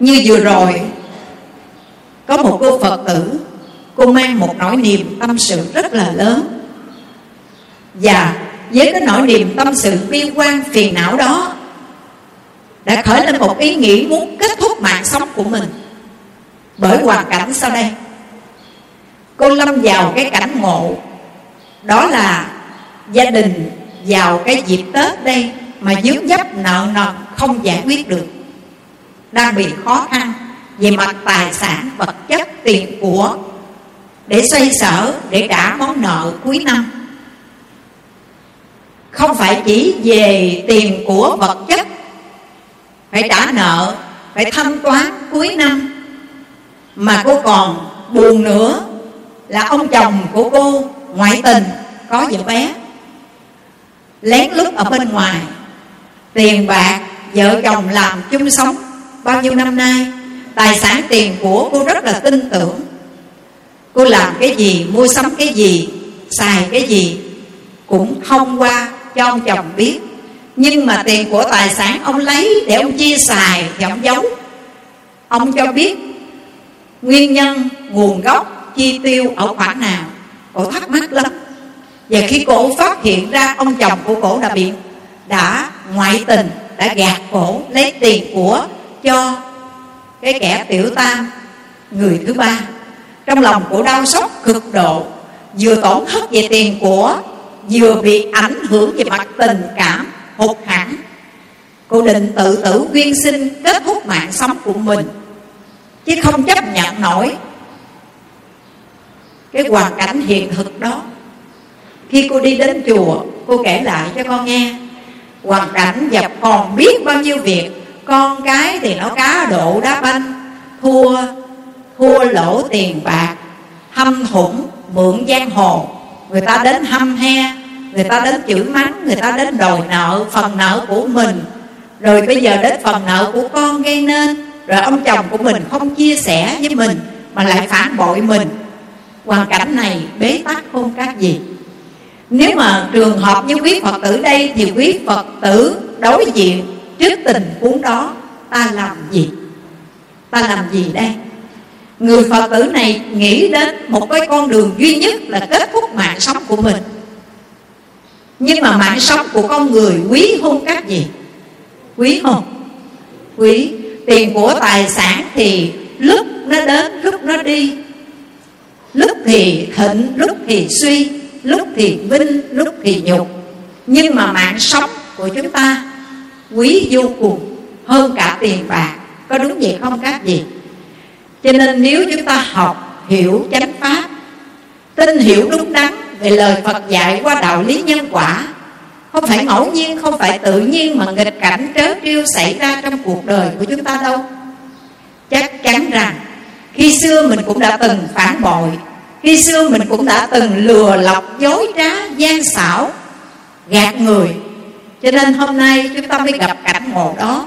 như vừa rồi, có một cô phật tử, cô mang một nỗi niềm tâm sự rất là lớn. Và với cái nỗi niềm tâm sự bi quan phiền não đó, đã khởi lên một ý nghĩ muốn kết thúc mạng sống của mình. Bởi hoàn cảnh sau đây, cô lâm vào cái cảnh ngộ. Đó là gia đình vào cái dịp tết đây mà dướng dấp nợ nần không giải quyết được đang bị khó khăn về mặt tài sản, vật chất, tiền của để xoay sở, để trả món nợ cuối năm. Không phải chỉ về tiền của vật chất, phải trả nợ, phải thanh toán cuối năm. Mà cô còn buồn nữa là ông chồng của cô ngoại tình có vợ bé. Lén lút ở bên ngoài, tiền bạc vợ chồng làm chung sống bao nhiêu năm nay, tài sản tiền của cô rất là tin tưởng. Cô làm cái gì, mua sắm cái gì, xài cái gì cũng không qua cho ông chồng biết. Nhưng mà tiền của tài sản ông lấy để ông chia xài thì ông giấu ông cho biết nguyên nhân, nguồn gốc, chi tiêu ở khoản nào. Cổ thắc mắc lắm. Và khi cổ phát hiện ra ông chồng của cổ đã bị đã ngoại tình, đã gạt cổ, lấy tiền của cho cái kẻ tiểu tam, người thứ ba. Trong lòng của đau sốc cực độ, vừa tổn thất về tiền của, vừa bị ảnh hưởng về mặt tình cảm hụt hẳn. Cô định tự tử quyên sinh kết thúc mạng sống của mình, chứ không chấp nhận nổi cái hoàn cảnh hiện thực đó. Khi cô đi đến chùa, cô kể lại cho con nghe, hoàn cảnh và còn biết bao nhiêu việc con cái thì nó cá độ đá banh, thua thua lỗ tiền bạc, hâm thủng mượn giang hồ. Người ta đến hâm he, người ta đến chửi mắng, người ta đến đòi nợ phần nợ của mình. Rồi bây giờ đến phần nợ của con gây nên, rồi ông chồng của mình không chia sẻ với mình, mà lại phản bội mình. Hoàn cảnh này bế tắc không các gì. Nếu mà trường hợp như quý phật tử đây thì quý phật tử đối diện trước tình huống đó, ta làm gì? Ta làm gì đây? Người phật tử này nghĩ đến một cái con đường duy nhất là kết thúc mạng sống của mình. Nhưng mà mạng sống của con người quý hơn các gì? Quý không? Quý. Tiền của tài sản thì lúc nó đến, lúc nó đi. Lúc thì thịnh, lúc thì suy, lúc thì vinh lúc thì nhục. Nhưng mà mạng sống của chúng ta quý vô cùng, hơn cả tiền bạc, có đúng vậy không các gì cho nên nếu chúng ta học hiểu chánh pháp, tin hiểu đúng đắn về lời Phật dạy qua đạo lý nhân quả, không phải ngẫu nhiên, không phải tự nhiên mà nghịch cảnh trớ trêu xảy ra trong cuộc đời của chúng ta đâu. Chắc chắn rằng, khi xưa mình cũng đã từng phản bội, khi xưa mình cũng đã từng lừa lọc dối trá, gian xảo, gạt người cho nên hôm nay chúng ta mới gặp cảnh ngộ đó.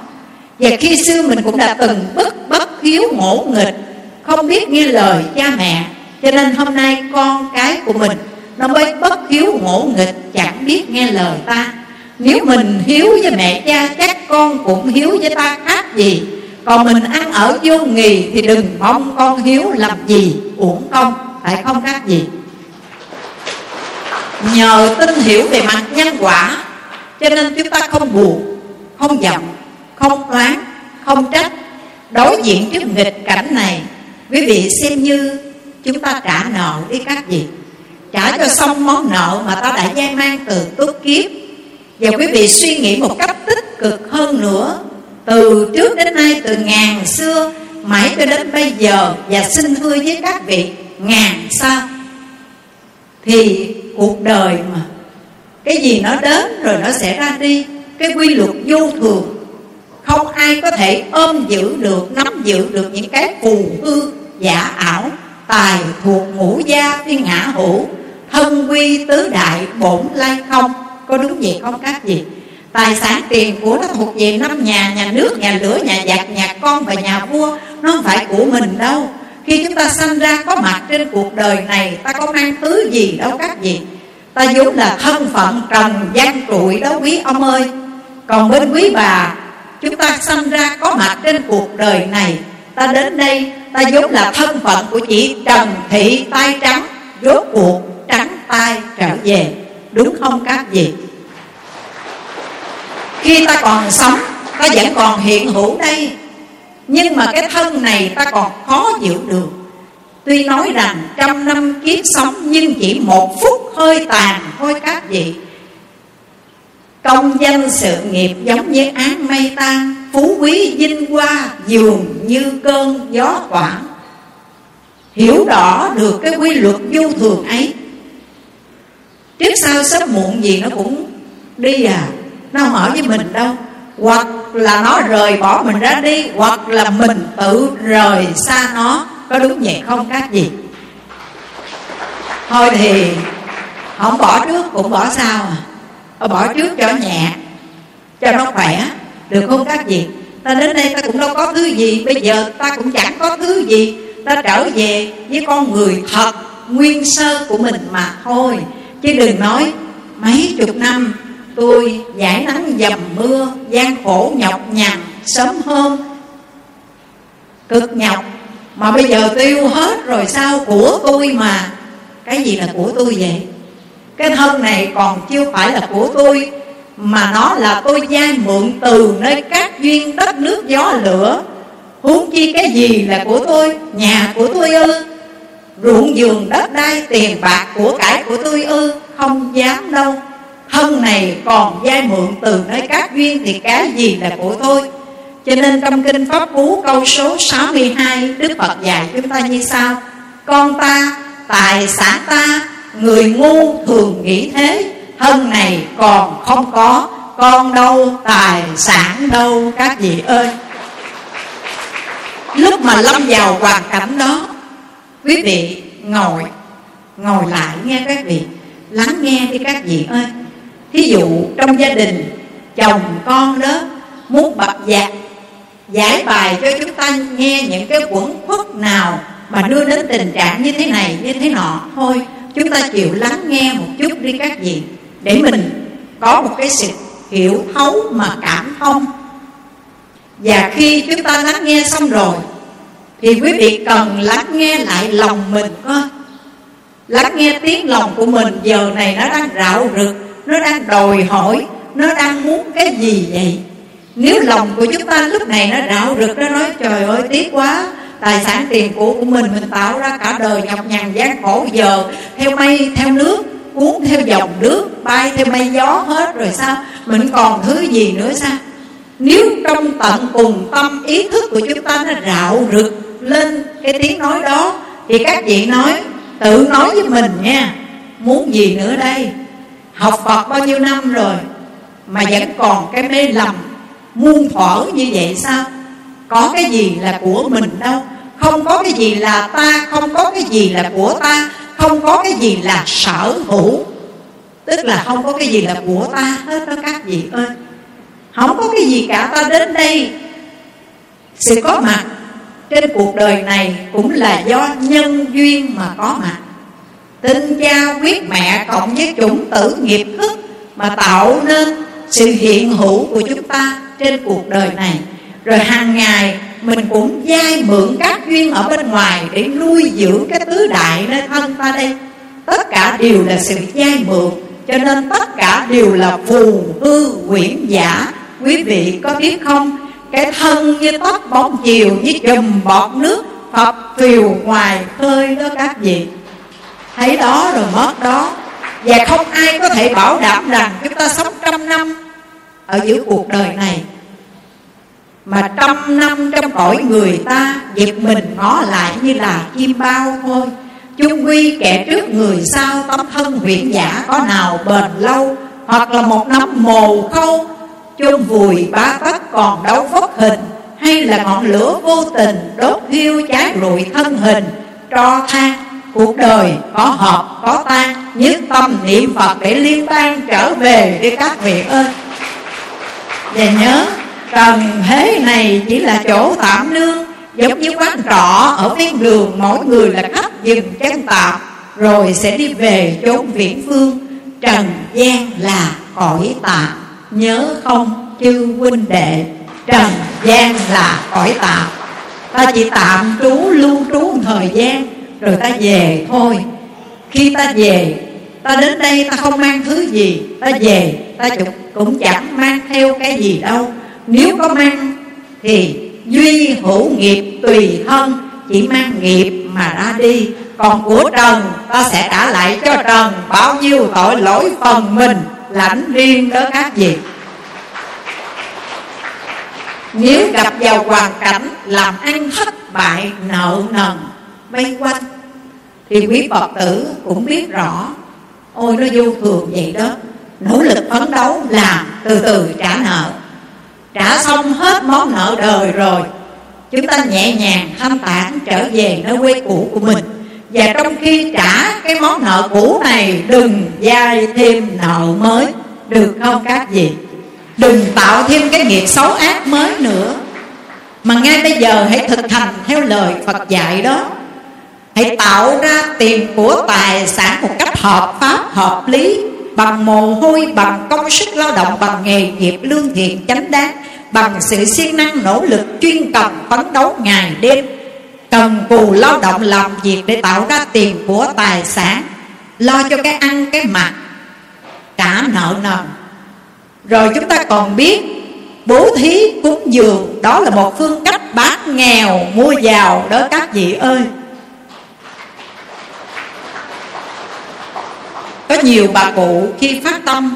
Và khi xưa mình cũng đã từng bất bất hiếu ngỗ nghịch, không biết nghe lời cha mẹ. Cho nên hôm nay con cái của mình, nó mới bất hiếu ngỗ nghịch, chẳng biết nghe lời ta. Nếu mình hiếu với mẹ cha, chắc con cũng hiếu với ta khác gì. Còn mình ăn ở vô nghì thì đừng mong con hiếu làm gì, uổng công, phải không khác gì nhờ tin hiểu về mặt nhân quả cho nên chúng ta không buồn, không giận, không oán, không trách. Đối diện trước nghịch cảnh này, quý vị xem như chúng ta trả nợ đi các vị. Trả cho xong món nợ mà ta đã gian mang từ tốt kiếp. Và quý vị suy nghĩ một cách tích cực hơn nữa, từ trước đến nay, từ ngàn xưa, mãi cho đến bây giờ, và xin thưa với các vị, ngàn sao thì cuộc đời mà cái gì nó đến rồi nó sẽ ra đi. Cái quy luật vô thường. Không ai có thể ôm giữ được, nắm giữ được những cái phù hư, giả ảo, tài thuộc ngũ gia thiên ngã hữu. Thân quy tứ đại bổn lai không. Có đúng vậy không các gì? Tài sản tiền của nó thuộc về năm nhà nhà nước, nhà lửa, nhà giặc, nhà con và nhà vua. Nó không phải của mình đâu. Khi chúng ta sanh ra có mặt trên cuộc đời này, ta có mang thứ gì đâu các gì ta vốn là thân phận trần gian trụi đó quý ông ơi. Còn bên quý bà, Chúng ta sinh ra có mặt trên cuộc đời này. Ta đến đây, ta vốn là thân phận của chị Trần Thị tay trắng. Rốt cuộc, trắng tay trở về. Đúng không các vị? Khi ta còn sống, Ta vẫn còn hiện hữu đây. Nhưng mà cái thân này ta còn khó chịu được. Tuy nói rằng trăm năm kiếp sống Nhưng chỉ một phút hơi tàn thôi các vị. Công danh sự nghiệp giống như án mây tan, Phú quý vinh hoa, dường như cơn gió quảng. Hiểu rõ được cái quy luật vô thường ấy. Trước sau sớm muộn gì nó cũng đi à Nó không ở với mình đâu. Hoặc là nó rời bỏ mình ra đi, Hoặc là mình tự rời xa nó. Có đúng vậy không các gì? Thôi thì, Không bỏ trước cũng bỏ sau à. Bỏ trước cho nhẹ, Cho nó khỏe, Được không các gì? Ta đến đây ta cũng đâu có thứ gì, Bây giờ ta cũng chẳng có thứ gì. Ta trở về với con người thật, Nguyên sơ của mình mà thôi. Chứ đừng nói, Mấy chục năm, tôi giải nắng dầm mưa, gian khổ nhọc nhằn, sớm hôm, cực nhọc mà bây giờ tiêu hết rồi sao của tôi mà? Cái gì là của tôi vậy? Cái thân này còn chưa phải là của tôi, mà nó là tôi vay mượn từ nơi các duyên đất nước gió lửa. Huống chi cái gì là của tôi? Nhà của tôi ư? Ruộng vườn đất đai tiền bạc của cải của tôi ư? Không dám đâu. Thân này còn vay mượn từ nơi các duyên thì cái gì là của tôi? Cho nên trong kinh pháp cú, câu số 62 đức phật dạy chúng ta như sau. Con ta, tài sản ta, người ngu thường nghĩ thế. Thân này còn không có, con đâu, tài sản đâu, các vị ơi. Lúc mà lâm vào hoàn cảnh đó, quý vị ngồi ngồi lại nghe các vị, lắng nghe đi các vị ơi. Thí dụ trong gia đình, chồng con đó muốn bập dạc giải bài cho chúng ta nghe những cái quẩn khuất nào mà đưa đến tình trạng như thế này, như thế nọ. Thôi, chúng ta chịu lắng nghe một chút đi các vị. Để mình có một cái sự hiểu thấu mà cảm thông. Và khi chúng ta lắng nghe xong rồi, thì quý vị cần lắng nghe lại lòng mình coi lắng nghe tiếng lòng của mình giờ này nó đang rạo rực, nó đang đòi hỏi, nó đang muốn cái gì vậy? Nếu lòng của chúng ta lúc này nó rạo rực, nó nói, trời ơi, tiếc quá, tài sản tiền của của mình mình tạo ra cả đời nhọc nhằn gian khổ giờ. Theo mây, theo nước, cuốn theo dòng nước, bay theo mây gió hết rồi sao? Mình còn thứ gì nữa sao? Nếu trong tận cùng tâm ý thức của chúng ta nó rạo rực lên cái tiếng nói đó, thì các vị nói, tự nói với mình nha, muốn gì nữa đây? Học phật bao nhiêu năm rồi mà vẫn còn cái mê lầm muôn thuở như vậy sao? Có cái gì là của mình đâu. Không có cái gì là ta, không có cái gì là của ta, không có cái gì là sở hữu. Tức là không có cái gì là của ta hết đó các vị ơi. Không có cái gì cả, ta đến đây sự có mặt. Trên cuộc đời này cũng là do nhân duyên mà có mặt. Tinh cha quyết mẹ cộng với chủng tử nghiệp thức mà tạo nên sự hiện hữu của chúng ta trên cuộc đời này. Rồi hàng ngày, mình cũng dai mượn các duyên ở bên ngoài để nuôi dưỡng cái tứ đại nơi thân ta đây. Tất cả đều là sự dai mượn, cho nên tất cả đều là phù, hư, quyển giả. Quý vị có biết không? Cái thân như tóc bóng chiều như chùm bọt nước, phập phiều ngoài khơi đó các vị. Thấy đó rồi mất đó. Và không ai có thể bảo đảm rằng chúng ta sống trăm năm ở giữa cuộc đời này mà trăm năm trong cõi người ta, Việc mình ngó lại như là chim bao thôi. Chung quy kẻ trước người sau, Tâm thân huyện giả có nào bền lâu, Hoặc là một năm mồ câu chôn vùi ba tất còn đấu phất hình, Hay là ngọn lửa vô tình Đốt thiêu cháy rụi thân hình. Tro than cuộc đời có hợp có tan Nhất tâm niệm Phật để liên tan trở về đi các vị ơi. Và nhớ trần thế này chỉ là chỗ tạm nương Giống như quán trọ, ở ven đường Mỗi người là khách dừng chân tạm, Rồi sẽ đi về chốn viễn phương. Trần gian là cõi tạm, Nhớ không, chư huynh đệ? Trần gian là cõi tạm. Ta chỉ tạm trú, lưu trú thời gian, rồi ta về thôi. Khi ta về, ta đến đây ta không mang thứ gì, ta về, ta cũng chẳng mang theo cái gì đâu nếu có mang, thì duy hữu nghiệp tùy thân. Chỉ mang nghiệp mà ra đi. Còn của trần, ta sẽ trả lại cho trần bao nhiêu tội lỗi phần mình, lãnh riêng đó các vị nếu gặp vào hoàn cảnh làm ăn thất bại, nợ nần, vây quanh, thì quý phật tử cũng biết rõ. Ôi, nó vô thường vậy đó. Nỗ lực phấn đấu làm từ từ trả nợ trả xong hết món nợ đời rồi. Chúng ta nhẹ nhàng thanh tản trở về nơi quê cũ của mình. Và trong khi trả cái món nợ cũ này, đừng dai thêm nợ mới. Được không các vị? Đừng tạo thêm cái nghiệp xấu ác mới nữa. Mà ngay bây giờ hãy thực hành theo lời phật dạy đó. Hãy tạo ra tiền của tài sản một cách hợp pháp, hợp lý bằng mồ hôi, bằng công sức lao động, bằng nghề nghiệp, lương thiện, chánh đáng, bằng sự siêng năng, nỗ lực, chuyên cần, phấn đấu ngày đêm. Cần cù lao động làm việc để tạo ra tiền của tài sản, lo cho cái ăn, cái mặc, trả nợ nần. Rồi chúng ta còn biết, bố thí cúng dường, đó là một phương cách bán nghèo mua giàu đó các vị ơi. Có nhiều bà cụ khi phát tâm,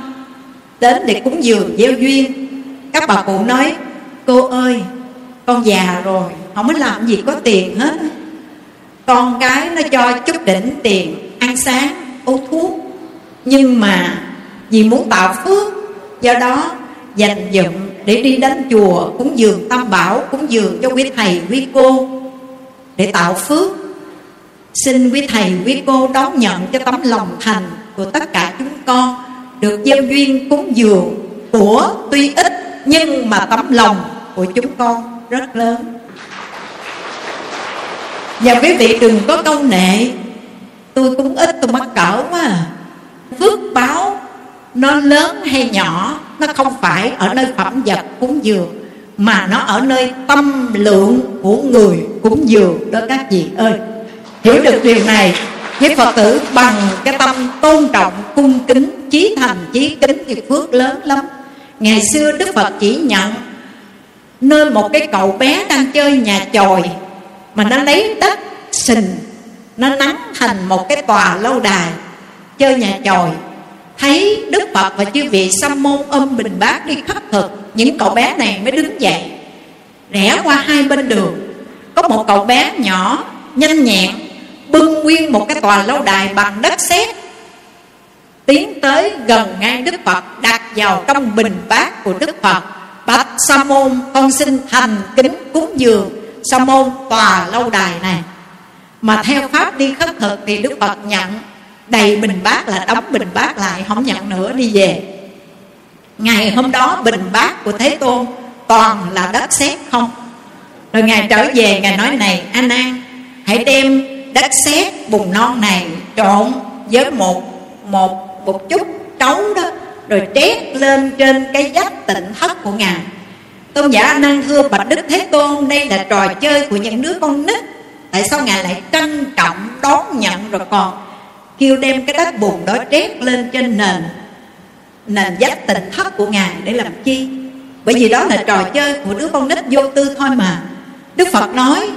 đến để cúng dường gieo duyên. Các bà cụ nói, cô ơi, con già rồi, không biết làm gì có tiền hết. Con cái nó cho chút đỉnh tiền ăn sáng, uống thuốc. Nhưng mà vì muốn tạo phước, do đó dành dụm để đi đến chùa cúng dường tam bảo, cúng dường cho quý thầy, quý cô để tạo phước. Xin quý thầy, quý cô đón nhận cho tấm lòng thành của tất cả chúng con được gieo duyên cúng dường của tuy ít nhưng mà tấm lòng của chúng con rất lớn và quý vị đừng có câu nệ, tôi cũng ít, tôi mắc cỡ quá à. phước báo nó lớn hay nhỏ, nó không phải ở nơi phẩm vật cúng dường, mà nó ở nơi tâm lượng của người cúng dường đó các vị ơi hiểu được điều này với phật tử bằng cái tâm tôn trọng, cung kính, chí thành, chí kính thì phước lớn lắm. Ngày xưa đức phật chỉ nhận nơi một cái cậu bé đang chơi nhà chòi, mà nó lấy đất sình, nó nắng thành một cái tòa lâu đài, chơi nhà chòi. Thấy đức phật và chư vị sa môn ôm bình bát đi khất thực, những cậu bé này mới đứng dậy. Rẽ qua hai bên đường, có một cậu bé nhỏ, nhanh nhẹn bưng nguyên một cái tòa lâu đài bằng đất sét. Tiến tới gần ngay đức phật, đặt vào trong bình bát của đức phật. Bạch sa môn, con xin thành kính cúng dường sa môn tòa lâu đài này. Mà theo pháp đi khất thực thì đức phật nhận đầy bình bát là đóng bình bát lại, không nhận nữa, đi về. Ngày hôm đó bình bát của thế tôn toàn là đất sét không? Rồi ngài trở về, ngài nói, này, a nan, hãy đem đất sét bùn non này trộn với một một một chút trấu đó, rồi trét lên trên cái giáp tịnh thất của ngài. Tôn giả a nan thưa bạch đức thế tôn, đây là trò chơi của những đứa con nít. Tại sao ngài lại trân trọng đón nhận rồi còn kêu đem cái đất bùn đó trét lên trên nền nền giáp tịnh thất của ngài để làm chi? Bởi vì đó là trò chơi của đứa con nít vô tư thôi mà. Đức phật nói,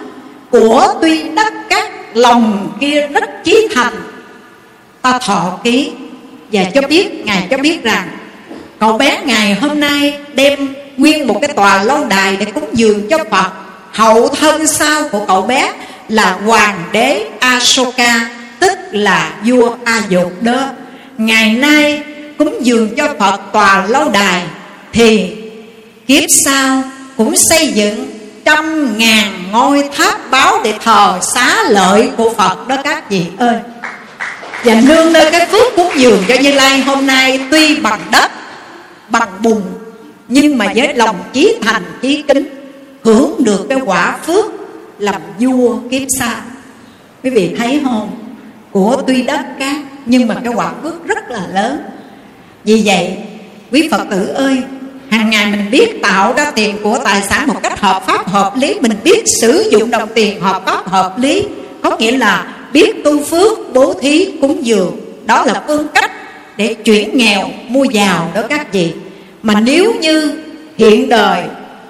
của tuy đất cát lòng kia rất chí thành. Ta thọ ký và cho biết, ngài cho biết rằng, cậu bé ngày hôm nay đem nguyên một cái tòa lâu đài để cúng dường cho phật. Hậu thân sau của cậu bé là hoàng đế asoka tức là vua a dục đó. Ngày nay cúng dường cho phật tòa lâu đài thì kiếp sau cũng xây dựng trăm ngàn ngôi tháp báo để thờ xá lợi của phật đó các vị ơi. Và nương nơi cái phước cúng dường cho như lai hôm nay tuy bằng đất, bằng bùn, nhưng mà với lòng chí thành, chí kính, hưởng được cái quả phước làm vua kiếp xa. Quý vị thấy không? Của tuy đất cát nhưng mà cái quả phước rất là lớn. Vì vậy, quý phật tử ơi hàng ngày mình biết tạo ra tiền của tài sản một cách hợp pháp, hợp lý. Mình biết sử dụng đồng tiền hợp pháp, hợp lý. Có nghĩa là biết tu phước, bố thí, cúng dường. Đó là phương cách để chuyển nghèo, mua giàu đó các vị. Mà nếu như hiện đời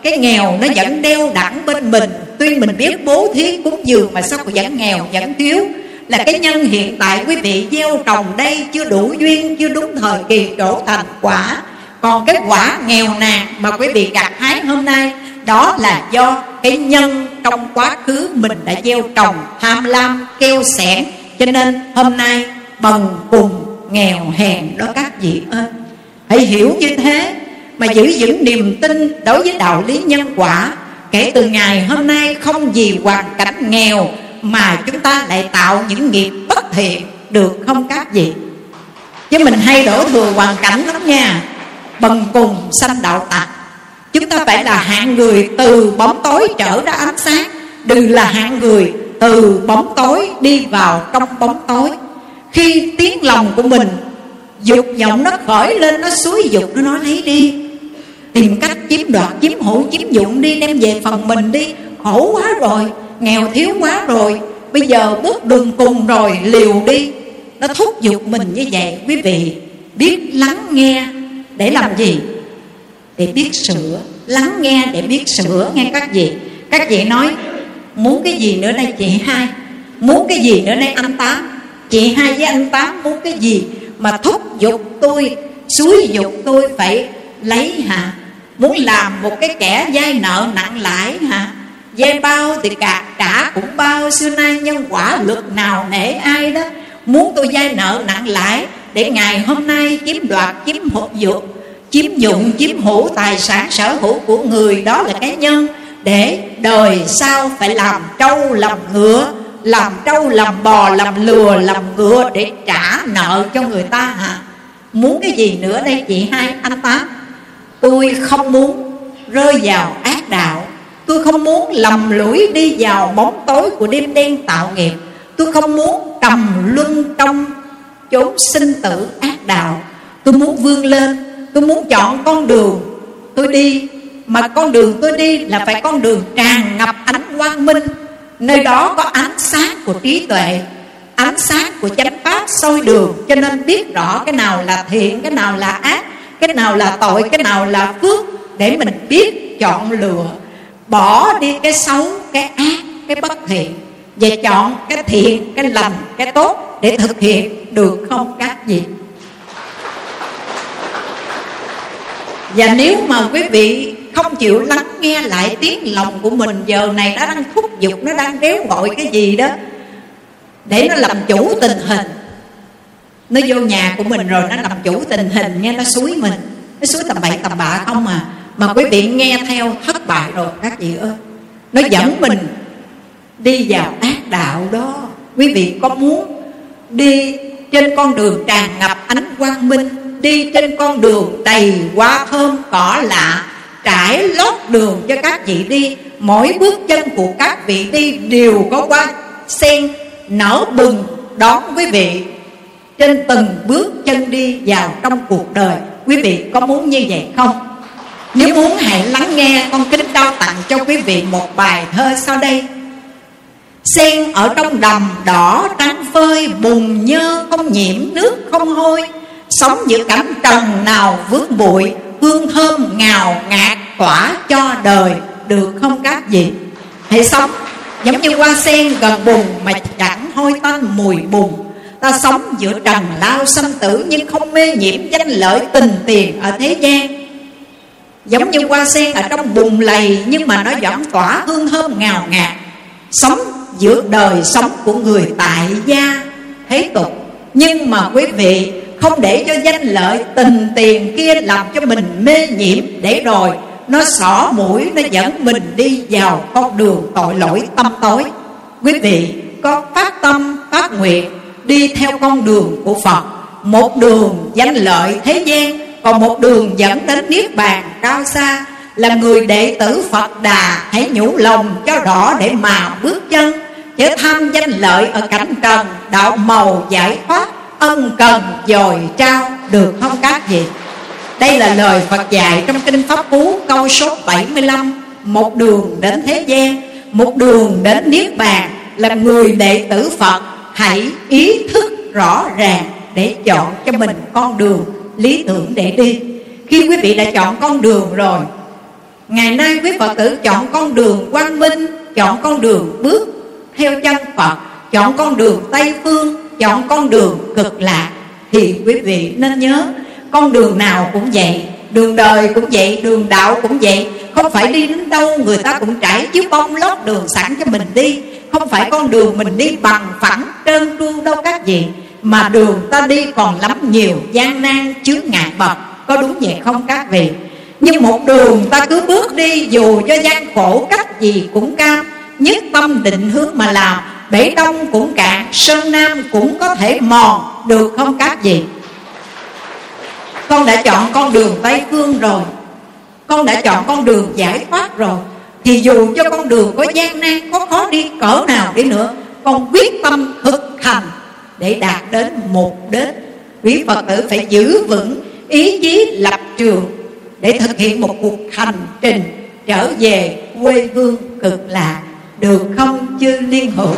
cái nghèo nó vẫn đeo đẳng bên mình, tuy mình biết bố thí, cúng dường mà sao vẫn nghèo, vẫn thiếu. Là cái nhân hiện tại quý vị gieo trồng đây chưa đủ duyên, chưa đúng thời kỳ đổ thành quả còn cái quả nghèo nàn mà quý vị gặt hái hôm nay, đó là do cái nhân trong quá khứ mình đã gieo trồng tham lam keo sẻn. Cho nên hôm nay bần cùng nghèo hèn đó các vị ơi. Hãy hiểu như thế mà giữ vững niềm tin đối với đạo lý nhân quả. Kể từ ngày hôm nay không vì hoàn cảnh nghèo mà chúng ta lại tạo những nghiệp bất thiện, được không các vị? Chứ mình hay đổ thừa hoàn cảnh lắm nha bần cùng sanh đạo tặc chúng ta phải là hạng người từ bóng tối trở ra ánh sáng. Đừng là hạng người từ bóng tối đi vào trong bóng tối. Khi tiếng lòng của mình dục vọng nó khởi lên, nó suối dục, nó nói lấy đi. Tìm cách chiếm đoạt, chiếm hữu, chiếm dụng đi, đem về phần mình đi. Khổ quá rồi, nghèo thiếu quá rồi. Bây giờ bước đường cùng rồi, liều đi. Nó thúc giục mình như vậy, quý vị. Biết lắng nghe để làm gì? Để biết sửa lắng nghe để biết sửa nghe các vị. Các vị nói muốn cái gì nữa đây chị hai? Muốn cái gì nữa đây anh tám? Chị hai với anh tám muốn cái gì mà thúc giục tôi xúi giục tôi phải lấy hả? Muốn làm một cái kẻ vay nợ nặng lãi hả? Vay bao thì cả trả cũng bao xưa nay nhân quả lực nào nể ai đó? Muốn tôi vay nợ nặng lãi để ngày hôm nay chiếm đoạt, chiếm hụt dụng chiếm dụng, chiếm hữu tài sản sở hữu của người đó là cái nhân, để đời sau phải làm trâu, làm ngựa, làm trâu, làm bò, làm lừa, làm ngựa để trả nợ cho người ta hả muốn cái gì nữa đây chị hai anh tám tôi không muốn rơi vào ác đạo. Tôi không muốn lầm lũi đi vào bóng tối của đêm đen tạo nghiệp. Tôi không muốn trầm luân trong chốn sinh tử ác đạo. Tôi muốn vươn lên, tôi muốn chọn con đường tôi đi. Mà con đường tôi đi là phải con đường tràn ngập ánh quang minh. Nơi đó có ánh sáng của trí tuệ, ánh sáng của chánh pháp soi đường. Cho nên biết rõ cái nào là thiện, cái nào là ác, cái nào là tội, cái nào là phước, để mình biết chọn lựa. Bỏ đi cái xấu, cái ác, cái bất thiện và chọn cái thiện, cái lành, cái tốt để thực hiện được không các vị và nếu mà quý vị không chịu lắng nghe lại tiếng lòng của mình, giờ này nó đang thúc giục, nó đang kéo gọi cái gì đó, để nó làm chủ tình hình. Nó vô nhà của mình rồi, nó làm chủ tình hình nghe nó suối mình. Nó suối tầm bậy tầm bạ không à. Mà quý vị nghe theo thất bại rồi, các chị ơi. Nó dẫn mình đi vào ác đạo đó. Quý vị có muốn đi trên con đường tràn ngập ánh quang minh, đi trên con đường đầy hoa thơm cỏ lạ, trải lót đường cho các vị đi, mỗi bước chân của các vị đi đều có hoa sen nở bừng đón quý vị. Trên từng bước chân đi vào trong cuộc đời, quý vị có muốn như vậy không? Nếu muốn hãy lắng nghe con kính trao tặng cho quý vị một bài thơ sau đây. Sen ở trong đầm đỏ trắng phơi, Bùn nhơ không nhiễm, nước không hôi. Sống giữa cảnh trần nào vướng bụi, Hương thơm ngào ngạt tỏa cho đời, Được không các vị? Hãy sống giống như hoa sen gần bùn Mà chẳng hôi tanh mùi bùn. Ta sống giữa trần lao sanh tử Nhưng không mê nhiễm danh lợi tình tiền ở thế gian. Giống như hoa sen ở trong bùn lầy Nhưng mà nó vẫn tỏa hương thơm ngào ngạt. Sống giữa đời sống của người tại gia. Thế tục. Nhưng mà quý vị, không để cho danh lợi tình tiền kia làm cho mình mê nhiễm. Để rồi, nó xỏ mũi, nó dẫn mình đi vào con đường tội lỗi tâm tối. Quý vị, có phát tâm, phát nguyện, đi theo con đường của Phật. Một đường danh lợi thế gian, Còn một đường dẫn đến Niết Bàn cao xa. Là người đệ tử Phật Đà Hãy nhủ lòng cho rõ để mà bước chân. Chớ tham danh lợi ở cảnh trần Đạo màu giải thoát, ân cần dồi trao, Được không các vị Đây là lời Phật dạy trong Kinh Pháp Cú, câu số 75 Một đường đến thế gian, Một đường đến Niết Bàn, Là người đệ tử Phật, Hãy ý thức rõ ràng Để chọn cho mình con đường, lý tưởng để đi. Khi quý vị đã chọn con đường rồi, Ngày nay quý Phật tử chọn con đường quang minh, Chọn con đường bước theo chân Phật Chọn con đường Tây Phương Chọn con đường cực lạc. Thì quý vị nên nhớ Con đường nào cũng vậy Đường đời cũng vậy, đường đạo cũng vậy. Không phải đi đến đâu người ta cũng trải chiếu bông lót đường sẵn cho mình đi. Không phải con đường mình đi bằng phẳng trơn tru đâu các vị Mà đường ta đi còn lắm nhiều gian nan chướng ngại bậc. Có đúng vậy không các vị? Nhưng một đường ta cứ bước đi Dù cho gian khổ cách gì cũng cao. Nhất tâm định hướng mà làm. Bể đông cũng cạn, Sơn Nam cũng có thể mòn. Được không các vị? Con đã chọn con đường Tây Phương rồi. Con đã chọn con đường giải thoát rồi. Thì dù cho con đường có gian nan Có khó đi cỡ nào đi nữa, Con quyết tâm thực hành Để đạt đến một đích. Quý Phật tử phải giữ vững Ý chí lập trường Để thực hiện một cuộc hành trình Trở về quê hương cực lạc. Được không, chư liên hữu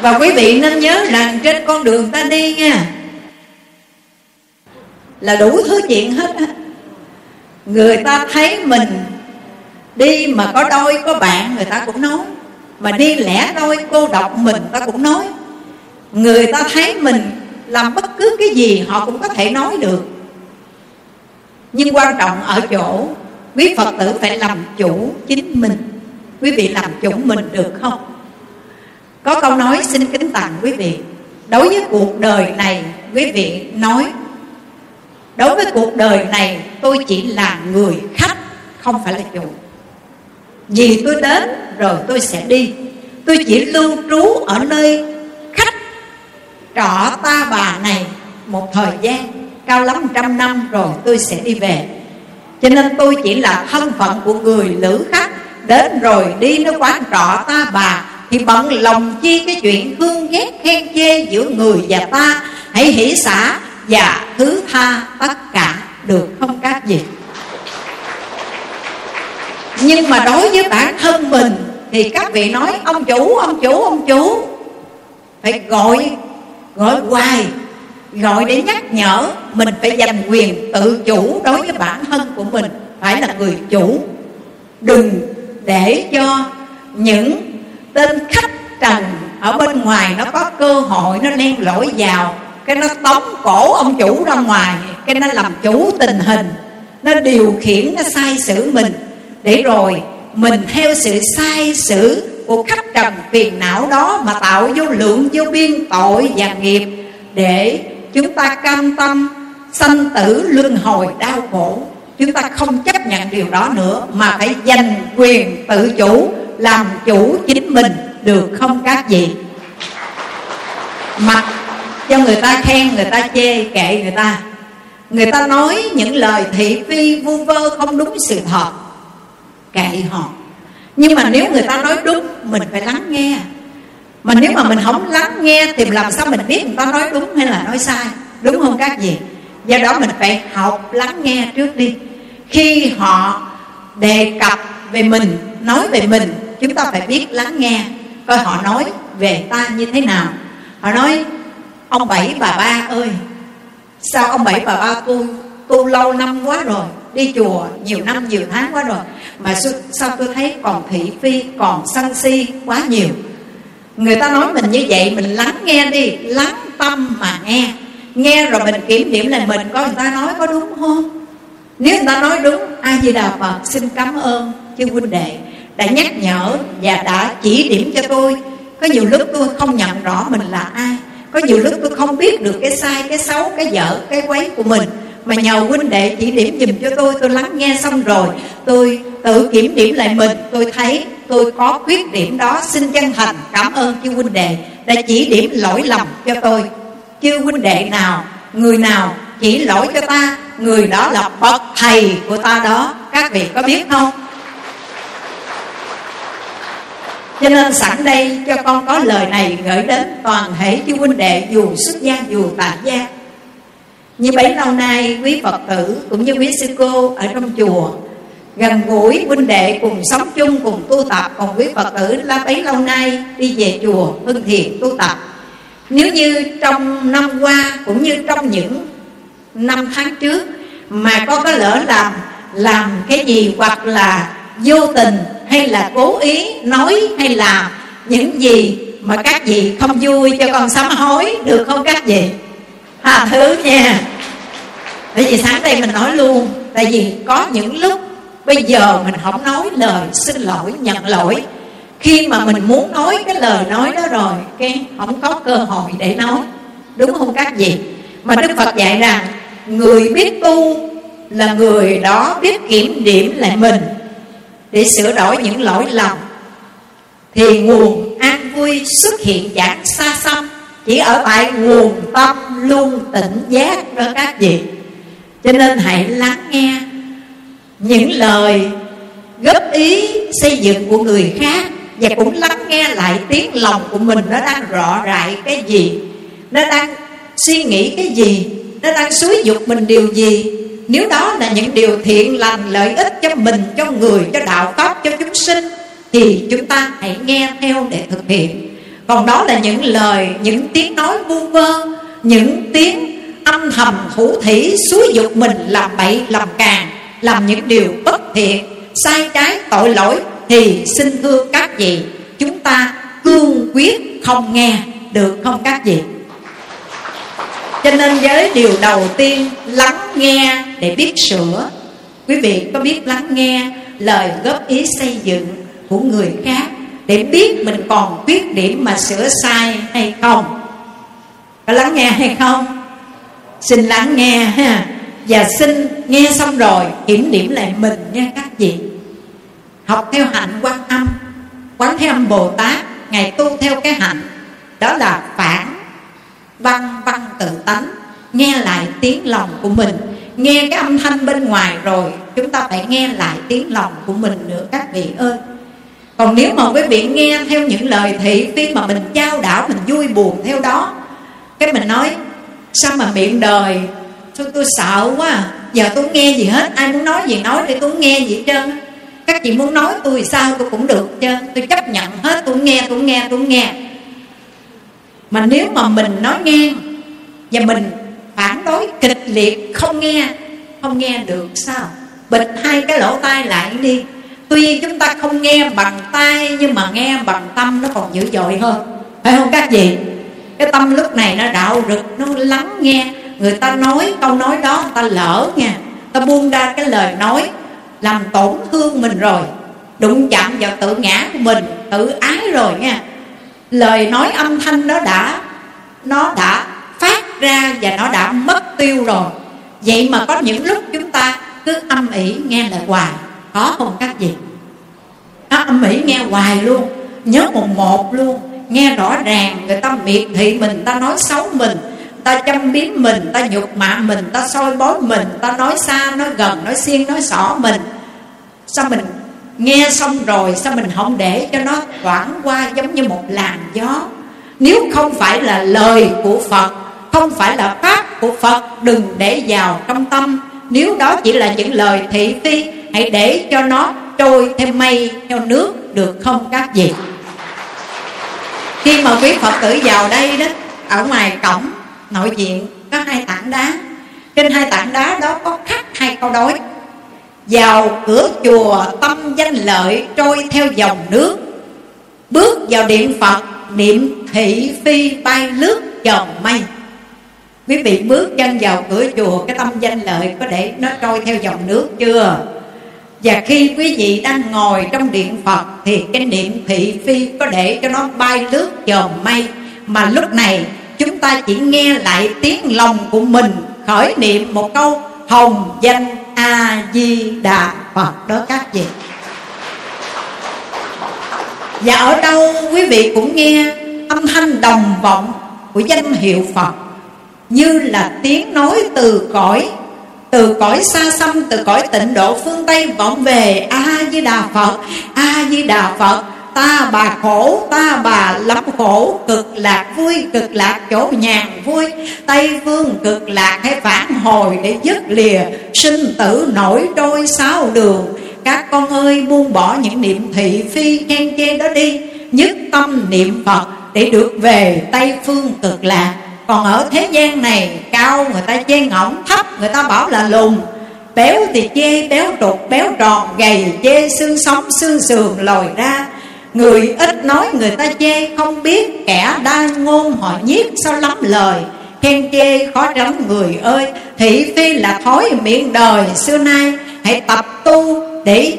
và quý vị nên nhớ rằng trên con đường ta đi nha, Là đủ thứ chuyện hết á. Người ta thấy mình Đi mà có đôi, có bạn, người ta cũng nói. Mà đi lẻ đôi, cô độc mình, ta cũng nói. Người ta thấy mình làm bất cứ cái gì họ cũng có thể nói được. Nhưng quan trọng ở chỗ Quý Phật tử phải làm chủ chính mình. Quý vị làm chủ mình được không? Có câu nói xin kính tặng quý vị. Đối với cuộc đời này, Quý vị nói, Đối với cuộc đời này, Tôi chỉ là người khách, Không phải là chủ. Vì tôi đến, rồi tôi sẽ đi. Tôi chỉ lưu trú ở nơi khách, Trọ ta bà này Một thời gian, Cao lắm trăm năm, rồi tôi sẽ đi về. Cho nên tôi chỉ là thân phận của người lữ khách Đến rồi đi nó quán trọ ta bà, thì bận lòng chi cái chuyện thương ghét khen chê giữa người và ta. Hãy hỷ xả và thứ tha tất cả, được không các vị? Nhưng mà đối với bản thân mình, thì các vị nói, ông chủ ông chủ ông chủ. Phải gọi gọi hoài gọi để nhắc nhở, mình phải giành quyền tự chủ đối với bản thân của mình, phải là người chủ. Đừng để cho những tên khách trần ở bên ngoài nó có cơ hội nó len lỏi vào, cái nó tống cổ ông chủ ra ngoài, cái nó làm chủ tình hình, nó điều khiển, nó sai sử mình. Để rồi mình theo sự sai sử của khách trần phiền não đó mà tạo vô lượng vô biên tội và nghiệp để chúng ta cam tâm, sanh tử luân hồi đau khổ. Chúng ta không chấp nhận điều đó nữa, mà phải giành quyền tự chủ, làm chủ chính mình, được không các vị mặc cho người ta khen, người ta chê, kệ người ta. Người ta nói những lời thị phi vu vơ không đúng sự thật, kệ họ. Nhưng mà nếu người ta nói đúng, mình phải lắng nghe mà nếu mà mình không lắng nghe thì làm sao mình biết người ta nói đúng hay là nói sai? Đúng không các vị? Do đó mình phải học lắng nghe trước đi. Khi họ đề cập về mình, nói về mình, chúng ta phải biết lắng nghe coi họ nói về ta như thế nào. Họ nói, ông bảy bà ba ơi, sao ông bảy bà ba tu tu lâu năm quá rồi, đi chùa nhiều năm nhiều tháng quá rồi, mà sao tôi thấy còn thị phi, còn sân si quá nhiều? Người ta nói mình như vậy, mình lắng nghe đi, lắng tâm mà nghe. Nghe rồi mình kiểm điểm lại mình, có người ta nói có đúng không? Nếu người ta nói đúng a di đà phật xin cảm ơn chư huynh đệ đã nhắc nhở và đã chỉ điểm cho tôi. Có nhiều lúc tôi không nhận rõ mình là ai. Có nhiều lúc tôi không biết được cái sai, cái xấu, cái dở, cái quấy của mình. Mà nhờ huynh đệ chỉ điểm dùm cho tôi tôi lắng nghe xong rồi, tôi tự kiểm điểm lại mình, tôi thấy tôi có khuyết điểm đó. Xin chân thành cảm ơn chư huynh đệ đã chỉ điểm lỗi lầm cho tôi. Chư huynh đệ nào, người nào chỉ lỗi cho ta, người đó là bậc thầy của ta đó. Các vị có biết không? Cho nên sẵn đây cho con có lời này gửi đến toàn thể chư huynh đệ dù xuất gia, dù tại gia. Như bấy lâu nay, quý phật tử cũng như quý sư cô ở trong chùa gần gũi, huynh đệ cùng sống chung, cùng tu tập, còn quý phật tử la bấy lâu nay đi về chùa hưng thiện tu tập. Nếu như trong năm qua, cũng như trong những năm tháng trước, mà có có lỡ làm làm cái gì hoặc là vô tình hay là cố ý nói hay làm những gì mà các vị không vui cho con sám hối, được không các vị? Tha thứ nha. Bởi vì sáng đây mình nói luôn, tại vì có những lúc bây giờ mình không nói lời xin lỗi, nhận lỗi. Khi mà mình muốn nói cái lời nói đó rồi, cái không có cơ hội để nói. Đúng không các vị? Mà đức phật dạy rằng, người biết tu là người đó biết kiểm điểm lại mình. Để sửa đổi những lỗi lầm, thì nguồn an vui xuất hiện dạng xa xăm. Chỉ ở tại nguồn tâm luôn tỉnh giác đó các vị. Cho nên hãy lắng nghe những lời góp ý xây dựng của người khác và cũng lắng nghe lại tiếng lòng của mình nó đang rõ rại cái gì, nó đang suy nghĩ cái gì, nó đang xúi dục mình điều gì. Nếu đó là những điều thiện lành lợi ích cho mình, cho người, cho đạo pháp, cho chúng sinh, thì chúng ta hãy nghe theo để thực hiện. Còn đó là những lời, những tiếng nói vu vơ, những tiếng âm thầm thủ thỉ xúi dục mình làm bậy làm càng làm những điều bất thiện, sai trái tội lỗi thì xin thưa các vị, chúng ta cương quyết không nghe được không các vị. Cho nên với điều đầu tiên, lắng nghe để biết sửa. Quý vị có biết lắng nghe lời góp ý xây dựng của người khác để biết mình còn khuyết điểm mà sửa sai hay không? Có lắng nghe hay không? Xin lắng nghe ha và xin nghe xong rồi, kiểm điểm lại mình nha các vị. Học theo hạnh quan âm, quán thế âm bồ tát, ngài tu theo cái hạnh, đó là phản văn văn tự tánh. Nghe lại tiếng lòng của mình, nghe cái âm thanh bên ngoài rồi, chúng ta phải nghe lại tiếng lòng của mình nữa các vị ơi. Còn nếu mà quý vị nghe theo những lời thị phi mà mình trao đảo, mình vui buồn theo đó, cái mình nói, sao mà miệng đời tôi, tôi sợ quá. Giờ tôi nghe gì hết. Ai muốn nói gì nói để tôi nghe gì hết trơn. Các chị muốn nói tôi sao? Tôi cũng được chứ. Tôi chấp nhận hết. Tôi nghe tôi nghe tôi nghe. Mà nếu mà mình nói nghe và mình phản đối kịch liệt không nghe không nghe được sao? Bịt hai cái lỗ tai lại đi. Tuy chúng ta không nghe bằng tai nhưng mà nghe bằng tâm nó còn dữ dội hơn. Phải không các chị cái tâm lúc này nó đạo rực nó lắng nghe người ta nói, câu nói đó, người ta lỡ nha. Ta buông ra cái lời nói, làm tổn thương mình rồi. Đụng chạm vào tự ngã của mình, tự ái rồi nha. Lời nói âm thanh đó đã, nó đã phát ra và nó đã mất tiêu rồi. Vậy mà có những lúc chúng ta cứ âm ỉ nghe lời hoài, có không các vị? Nó âm ỉ nghe hoài luôn, nhớ một một luôn, nghe rõ ràng, người ta miệt thị mình ta nói xấu mình ta châm biếm mình, ta nhục mạ mình, ta soi bói mình, ta nói xa, nói gần, nói xiên, nói xỏ mình. Sao mình nghe xong rồi, sao mình không để cho nó thoảng qua giống như một làn gió? Nếu không phải là lời của phật, không phải là pháp của phật, đừng để vào trong tâm. Nếu đó chỉ là những lời thị phi, hãy để cho nó trôi theo mây theo nước được không các vị? Khi mà quý phật tử vào đây đó, ở ngoài cổng nội diện có hai tảng đá. Trên hai tảng đá đó có khắc hai câu đối. Vào cửa chùa, tâm danh lợi trôi theo dòng nước. Bước vào điện phật, niệm thị phi bay lướt chồng mây. Quý vị bước chân vào cửa chùa, cái tâm danh lợi có để nó trôi theo dòng nước chưa? Và khi quý vị đang ngồi trong điện Phật, Thì cái niệm thị phi có để cho nó bay lướt chồng mây. Mà lúc này chúng ta chỉ nghe lại tiếng lòng của mình, Khởi niệm một câu, Hồng danh A-di-đà Phật. Đó các vị. Và ở đâu quý vị cũng nghe âm thanh đồng vọng của danh hiệu Phật, Như là tiếng nói từ cõi từ cõi xa xăm, từ cõi tịnh độ phương tây vọng về a di đà phật a di đà phật. Ta bà khổ, ta bà lắm khổ. Cực lạc vui, cực lạc chỗ nhàn vui. Tây phương cực lạc hay phản hồi Để dứt lìa. Sinh tử nổi trôi sáu đường. Các con ơi buông bỏ những niệm thị phi khen chê đó đi. Nhất tâm niệm Phật để được về Tây phương cực lạc. Còn ở thế gian này cao người ta chê ngỗng Thấp người ta bảo là lùn. Béo thì chê béo trục béo tròn Gầy chê xương sống xương sườn lòi ra. Người ít nói người ta chê, không biết Kẻ đa ngôn họ nhiếc sao lắm lời. Khen chê khó tránh người ơi, Thị phi là thói miệng đời xưa nay. Hãy tập tu để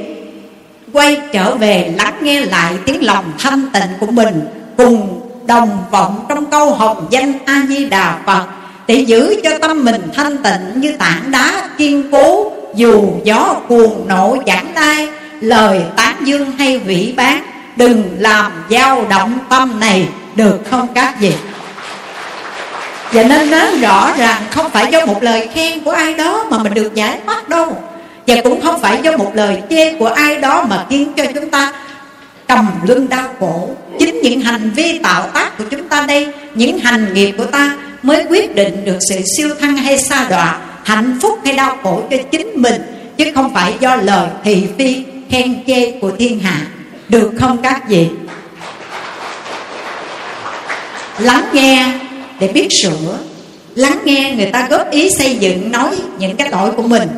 quay trở về lắng nghe lại tiếng lòng thanh tịnh của mình. Cùng đồng vọng trong câu hồng danh A-di-đà Phật, để giữ cho tâm mình thanh tịnh như tảng đá kiên cố, dù gió cuồng nổ chẳng tay lời tán dương hay vĩ bán đừng làm dao động tâm này. Được không các vị? Và nên nói rõ ràng, không phải do một lời khen của ai đó mà mình được giải thoát đâu. Và cũng không phải do một lời chê của ai đó mà khiến cho chúng ta cầm lưng đau khổ. Chính những hành vi tạo tác của chúng ta đây, Những hành nghiệp của ta mới quyết định được sự siêu thăng hay sa đọa, hạnh phúc hay đau khổ cho chính mình, chứ không phải do lời thị phi, khen chê của thiên hạ được không các vị? Lắng nghe để biết sửa. Lắng nghe người ta góp ý xây dựng nói những cái lỗi của mình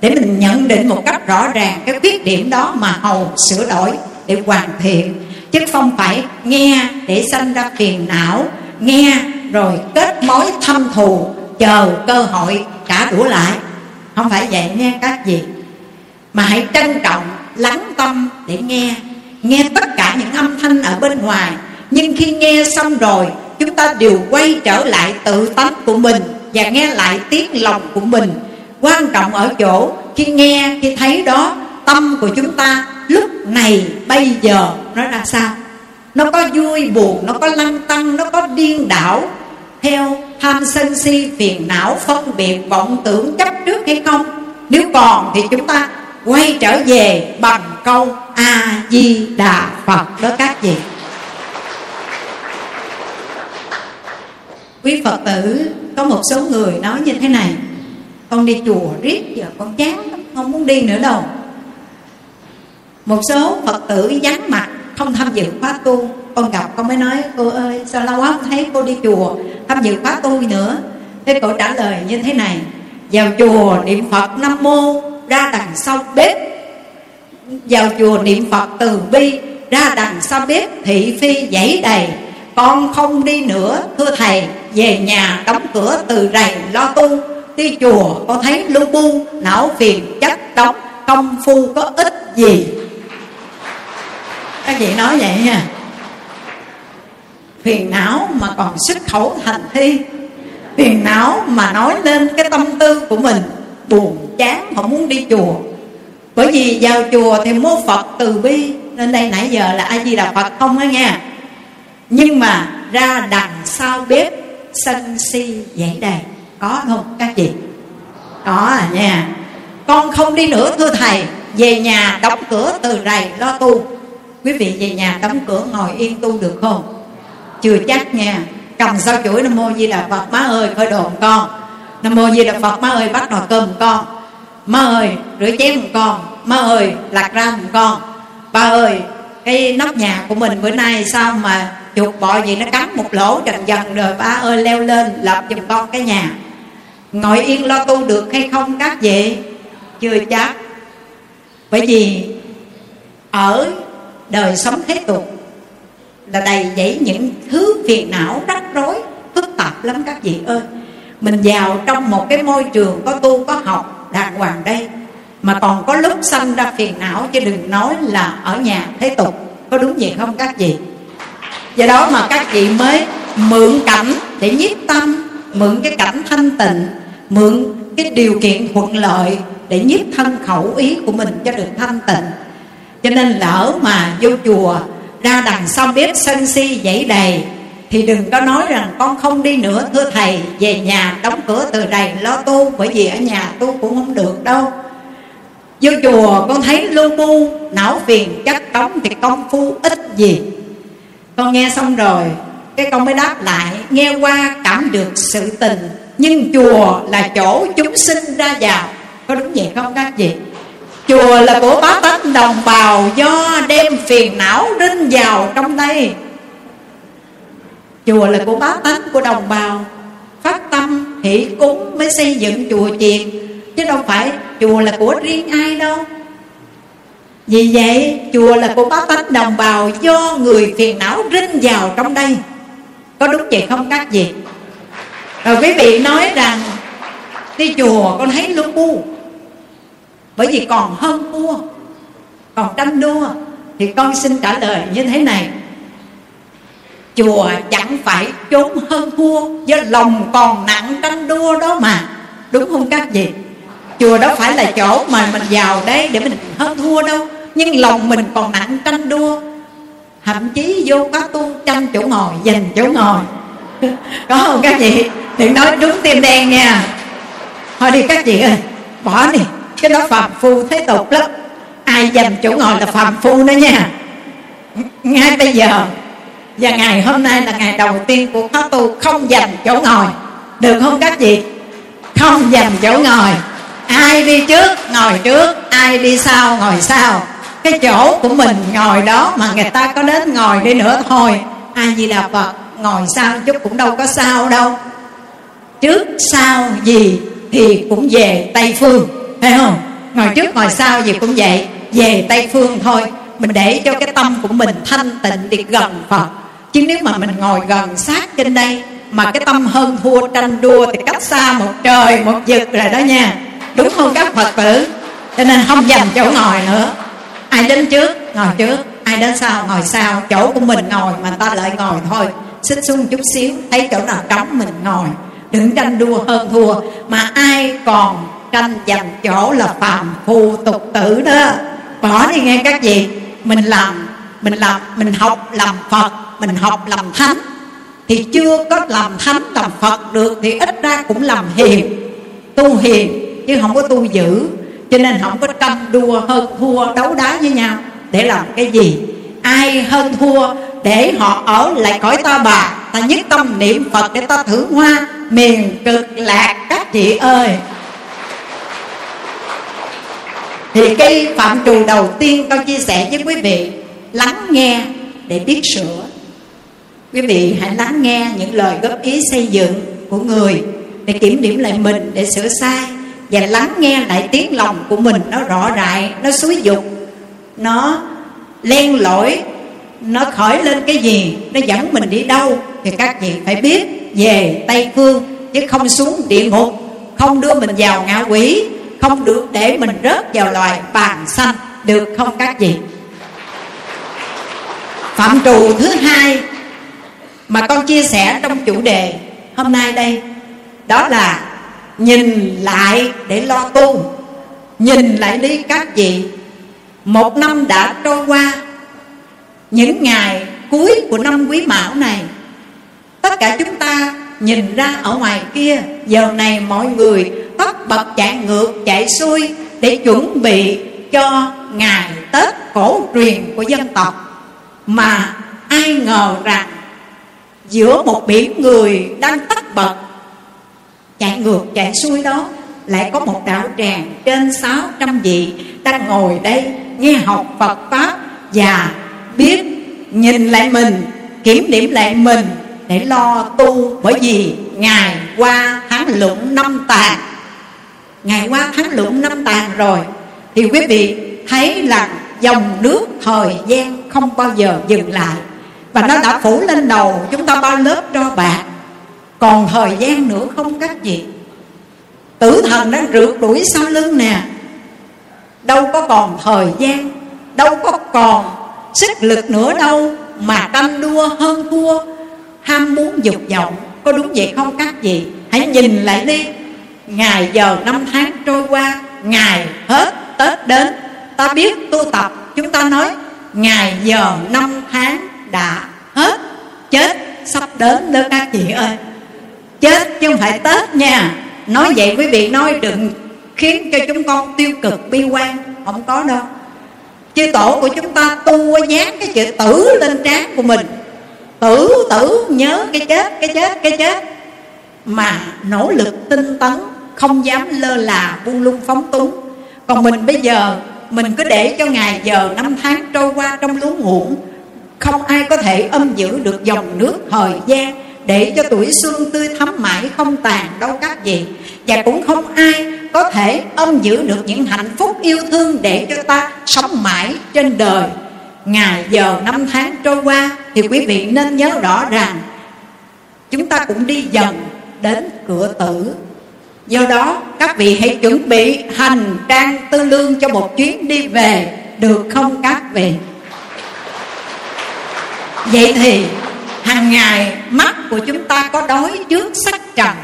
để mình nhận định một cách rõ ràng cái khuyết điểm đó mà hầu sửa đổi để hoàn thiện. Chứ không phải nghe để sanh ra phiền não, nghe rồi kết mối thâm thù, chờ cơ hội trả đũa lại. Không phải vậy nha các vị. Mà hãy trân trọng, lắng tâm để nghe nghe tất cả những âm thanh ở bên ngoài, nhưng khi nghe xong rồi, chúng ta đều quay trở lại tự tánh của mình và nghe lại tiếng lòng của mình. Quan trọng ở chỗ, khi nghe, khi thấy đó, tâm của chúng ta lúc này, bây giờ, nó ra sao? Nó có vui buồn, nó có lăng tăng, nó có điên đảo. Theo tham sân si phiền não phân biệt vọng tưởng chấp trước hay không? Nếu còn thì chúng ta quay trở về bằng câu a di đà phật. Đó các vị. Quý phật tử, có một số người nói như thế này. Con đi chùa riết, giờ con chán không muốn đi nữa đâu. Một số phật tử vắng mặt, không tham dự khóa tu. Con gặp con mới nói, cô ơi, sao lâu quá không thấy cô đi chùa, tham dự khóa tu nữa? Thế cô trả lời như thế này, vào chùa niệm phật nam mô ra đằng sau bếp. Vào chùa niệm phật từ bi, ra đằng sau bếp thị phi dãy đầy. Con không đi nữa, thưa thầy, về nhà đóng cửa từ rầy lo tu. Đi chùa con thấy lu bu, não phiền chất đóng, công phu có ích gì? Các vị nói vậy nha. Phiền não mà còn xuất khẩu thành thi. Phiền não mà nói lên cái tâm tư của mình buồn chán không muốn đi chùa. Bởi vì vào chùa thì mô phật từ bi, nên đây nãy giờ là a di đà phật không á nha. Nhưng mà ra đằng sau bếp, sân si dãy đầy có không, các chị? Có à nha. Con không đi nữa, thưa thầy. Về nhà đóng cửa từ rầy lo tu. Quý vị về nhà đóng cửa ngồi yên tu được không? Chưa chắc nha. Cầm sao chuỗi nam mô di đà phật, má ơi, khởi đồn con. Nam mô di đà phật, má ơi, bắt nồi cơm con má ơi, rửa chén con. Má ơi ra mình con. Ba ơi, cái nóc nhà của mình bữa nay sao mà chuột bọ gì nó cắn một lỗ dần dần rồi ba ơi, leo lên, lập giùm con cái nhà. Ngồi yên lo tu được hay không các vị? Chưa chắc. Bởi vì ở đời sống thế tục là đầy dẫy những thứ phiền não rắc rối, phức tạp lắm các vị ơi. Mình vào trong một cái môi trường có tu, có học đàng hoàng đây. Mà còn có lúc sanh ra phiền não, chứ đừng nói là ở nhà thế tục. Có đúng vậy không các vị? Do đó mà các vị mới mượn cảnh để nhiếp tâm, mượn cái cảnh thanh tịnh, mượn cái điều kiện thuận lợi để nhiếp thân khẩu ý của mình cho được thanh tịnh. Cho nên lỡ mà vô chùa, ra đằng sau bếp sân si dãy đầy thì đừng có nói rằng con không đi nữa, thưa thầy. Về nhà đóng cửa từ đầy lo tu, bởi vì ở nhà tu cũng không được đâu. Vô chùa con thấy lu bu, não phiền, chất đóng thì công phu ít gì. Con nghe xong rồi, cái con mới đáp lại, nghe qua cảm được sự tình. Nhưng chùa là chỗ chúng sinh ra vào. Có đúng vậy không các vị? Chùa là của bá tánh đồng bào do đem phiền não rinh vào trong đây chùa là của bá tánh của đồng bào. Phát tâm, hỷ cúng mới xây dựng chùa chiền. Chứ đâu phải chùa là của riêng ai đâu. Vì vậy, chùa là của bá tánh đồng bào do người phiền não rinh vào trong đây. Có đúng vậy không các vị? Rồi quý vị nói rằng, đi chùa con thấy lu bu bởi vì còn hơn thua còn tranh đua. Thì con xin trả lời như thế này chùa chẳng phải chốn hơn thua do lòng còn nặng tranh đua đó mà. Đúng không các vị? Chùa đó phải là chỗ mà mình vào đấy để mình hơn thua đâu, nhưng lòng mình còn nặng tranh đua. Thậm chí vô có tu tranh chỗ ngồi, dành chỗ ngồi. Có không các vị? Đừng nói trúng tim đen nha. Thôi đi các chị ơi, bỏ đi. Cái đó phàm phu thế tục lắm. Ai dành chỗ ngồi là phàm phu đó nha. Ngay bây giờ và ngày hôm nay là ngày đầu tiên của khóa tu không dành chỗ ngồi. Được không các chị không dành chỗ ngồi. Ai đi trước, ngồi trước. Ai đi sau, ngồi sau. Cái chỗ của mình ngồi đó mà người ta có đến ngồi đi nữa thôi. Ai gì là phật, ngồi sau chút cũng đâu có sao đâu. Trước sau gì thì cũng về tây phương, phải không? Ngồi trước, ngồi sau gì cũng vậy. Về tây phương thôi. Mình để cho cái tâm của mình thanh tịnh được gần phật chứ nếu mà mình ngồi gần sát trên đây, mà cái tâm hơn thua tranh đua thì cách xa một trời, một vực rồi đó nha. Đúng không các phật tử? Cho nên không dành chỗ ngồi nữa. Ai đến trước, ngồi trước. Ai đến sau, ngồi sau. Chỗ của mình ngồi mà ta lại ngồi thôi. Xích xuống chút xíu, thấy chỗ nào trống mình ngồi. Đừng tranh đua hơn thua. Mà ai còn tranh giành chỗ là phàm phu tục tử đó? Bỏ đi nghe các vị. Mình làm mình làm, mình học làm phật, mình học làm thánh. Thì chưa có làm thánh, làm phật được thì ít ra cũng làm hiền, tu hiền, chứ không có tu dữ. Cho nên không có tranh đua, hơn thua, đấu đá với nhau để làm cái gì? Ai hơn thua để họ ở lại cõi ta bà? Ta nhất tâm niệm phật để ta thử hoa. Miền cực lạc các chị ơi. Thì cái phạm trù đầu tiên con chia sẻ với quý vị lắng nghe để biết sửa. Quý vị hãy lắng nghe những lời góp ý xây dựng của người để kiểm điểm lại mình để sửa sai và lắng nghe lại tiếng lòng của mình nó rõ rại, nó xúi dục, nó len lỏi, nó khởi lên cái gì, nó dẫn mình đi đâu thì các vị phải biết về tây phương chứ không xuống địa ngục, không đưa mình vào ngạ quỷ, không được để mình rớt vào loài bàn xanh, được không các vị? Phạm trù thứ hai mà con chia sẻ trong chủ đề hôm nay đây, đó là nhìn lại để lo tu. Nhìn lại đi các vị. Một năm đã trôi qua. Những ngày cuối của năm quý mão này, tất cả chúng ta nhìn ra ở ngoài kia, giờ này mọi người tất bật chạy ngược, chạy xuôi để chuẩn bị cho ngày tết cổ truyền của dân tộc mà ai ngờ rằng giữa một biển người đang tất bật, chạy ngược, chạy xuôi đó, lại có một đạo tràng trên sáu trăm vị đang ngồi đây nghe học Phật pháp và biết nhìn lại mình, kiểm điểm lại mình để lo tu bởi vì ngày qua tháng lụng năm tàn. Ngày qua tháng lụng năm tàn rồi, thì quý vị thấy là dòng nước thời gian không bao giờ dừng lại. Và nó đã phủ lên đầu chúng ta bao lớp tro bạc. Còn thời gian nữa không các vị tử thần đang rượt đuổi sau lưng nè. Đâu có còn thời gian, đâu có còn sức lực nữa đâu mà tranh đua hơn thua. Ham muốn dục vọng, có đúng vậy không các vị? Hãy nhìn lại đi. Ngày giờ năm tháng trôi qua, ngày hết tết đến. Ta biết tu tập, chúng ta nói ngày giờ năm tháng đã hết. Chết sắp đến đó các chị ơi. Chết chứ không phải tết nha. Nói vậy quý vị nói đừng khiến cho chúng con tiêu cực bi quan. Không có đâu. Chư tổ của chúng ta tu dán cái chữ tử lên trán của mình. Tử tử, nhớ cái chết cái chết cái chết. Mà nỗ lực tinh tấn, không dám lơ là buông lung phóng túng. Còn mình bây giờ mình cứ để cho ngày giờ năm tháng trôi qua trong luống muộn không ai có thể âm giữ được dòng nước thời gian để cho tuổi xuân tươi thắm mãi không tàn đâu các vị. Và cũng không ai có thể âm giữ được những hạnh phúc yêu thương để cho ta sống mãi trên đời. Ngày giờ năm tháng trôi qua thì quý vị nên nhớ rõ rằng chúng ta cũng đi dần đến cửa tử do đó, các vị hãy chuẩn bị hành trang tư lương cho một chuyến đi về, được không các vị? Vậy thì, hàng ngày, mắt của chúng ta có đói trước sắc trần.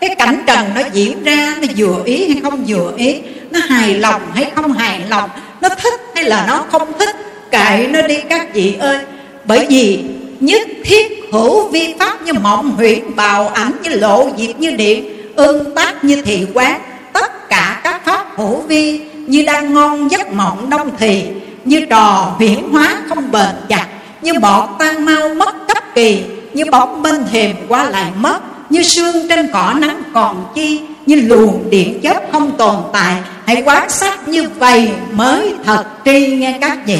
Cái cảnh trần nó diễn ra, nó vừa ý hay không vừa ý? Nó hài lòng hay không hài lòng? Nó thích hay là nó không thích? Kệ nó đi các vị ơi. Bởi vì nhất thiết hữu vi pháp như mộng huyễn bào ảnh như lộ diệt như điện ương tác như thị quán, tất cả các pháp hữu vi như đang ngon giấc mộng đông thì, như trò huyễn hóa không bền chặt, như bọt tan mau mất cấp kỳ, như bóng bên thềm qua lại mất, như sương trên cỏ nắng còn chi, như luồng điện chớp không tồn tại. Hãy quan sát như vậy mới thật tri nghe các vị.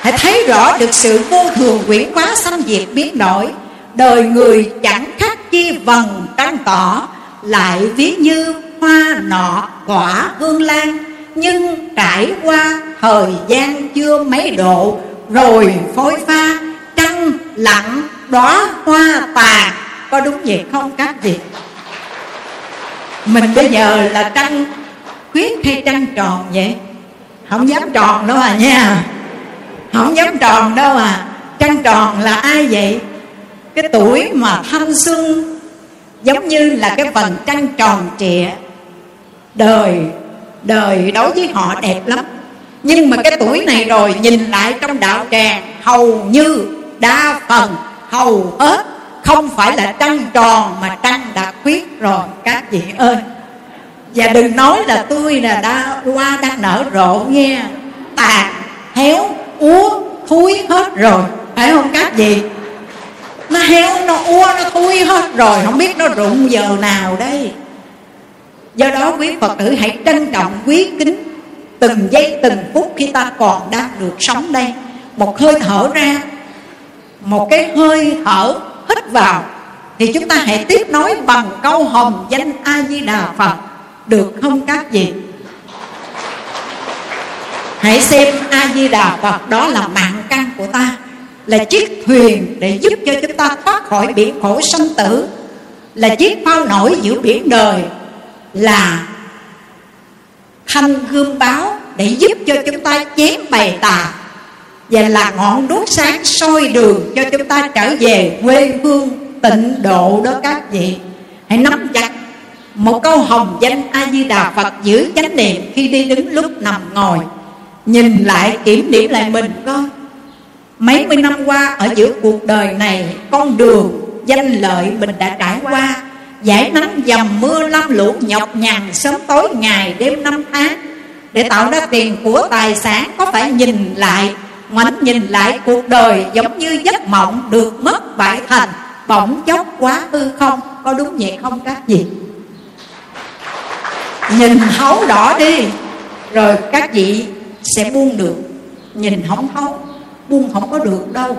Hãy thấy rõ được sự vô thường quyển quá sanh diệt biến đổi, đời người chẳng khác chi vần trăng tỏ, lại ví như hoa nọ quả hương lan. Nhưng trải qua thời gian chưa mấy độ, rồi phôi pha, trăng lặng đóa hoa tàn có đúng vậy không các vị? Mình bây giờ là trăng khuyết hay trăng tròn vậy? Không dám tròn đâu à nha. Không dám tròn đâu à. Trăng tròn là ai vậy? Cái tuổi mà thanh xuân, giống như là cái vầng trăng tròn trịa. Đời đời đối với họ đẹp lắm. Nhưng mà cái tuổi này rồi, nhìn lại trong đạo tràng, hầu như đa phần, hầu hết, không phải là trăng tròn mà trăng đã khuyết rồi, các vị ơi. Và đừng nói là tôi là đã qua đang nở rộ nghe, tàn, héo, úa, thúi hết rồi, phải không các vị? Nó héo nó úa nó thui hết rồi, không biết nó rụng giờ nào đây. Do đó quý phật tử hãy trân trọng, quý kính. Từng giây, từng phút khi ta còn đang được sống đây, một hơi thở ra, một cái hơi thở hít vào, thì chúng ta hãy tiếp nối bằng câu hồng danh a di đà phật. Được không các vị? Hãy xem a di đà phật, đó là mạng căn của ta là chiếc thuyền để giúp cho chúng ta thoát khỏi biển khổ sanh tử. Là chiếc phao nổi giữa biển đời. Là thanh gương báo để giúp cho chúng ta chém bày tà. Và là ngọn đuốc sáng soi đường cho chúng ta trở về quê hương tịnh độ đó các vị. Hãy nắm chặt một câu hồng danh a di đà phật giữ chánh niệm khi đi đứng lúc nằm ngồi. Nhìn lại kiểm điểm lại mình coi mấy mươi năm qua, ở giữa cuộc đời này, con đường, danh lợi mình đã trải qua. Giải nắng dầm mưa lâm lũ nhọc nhằn, sớm tối ngày đêm năm tháng. Để tạo ra tiền của tài sản, có phải nhìn lại, ngoảnh nhìn lại cuộc đời giống như giấc mộng được mất bại thành, bỗng chốc quá hư không? Có đúng vậy không các vị? Nhìn hấu đỏ đi, rồi các vị sẽ buông được. Nhìn không thấu buông không có được đâu.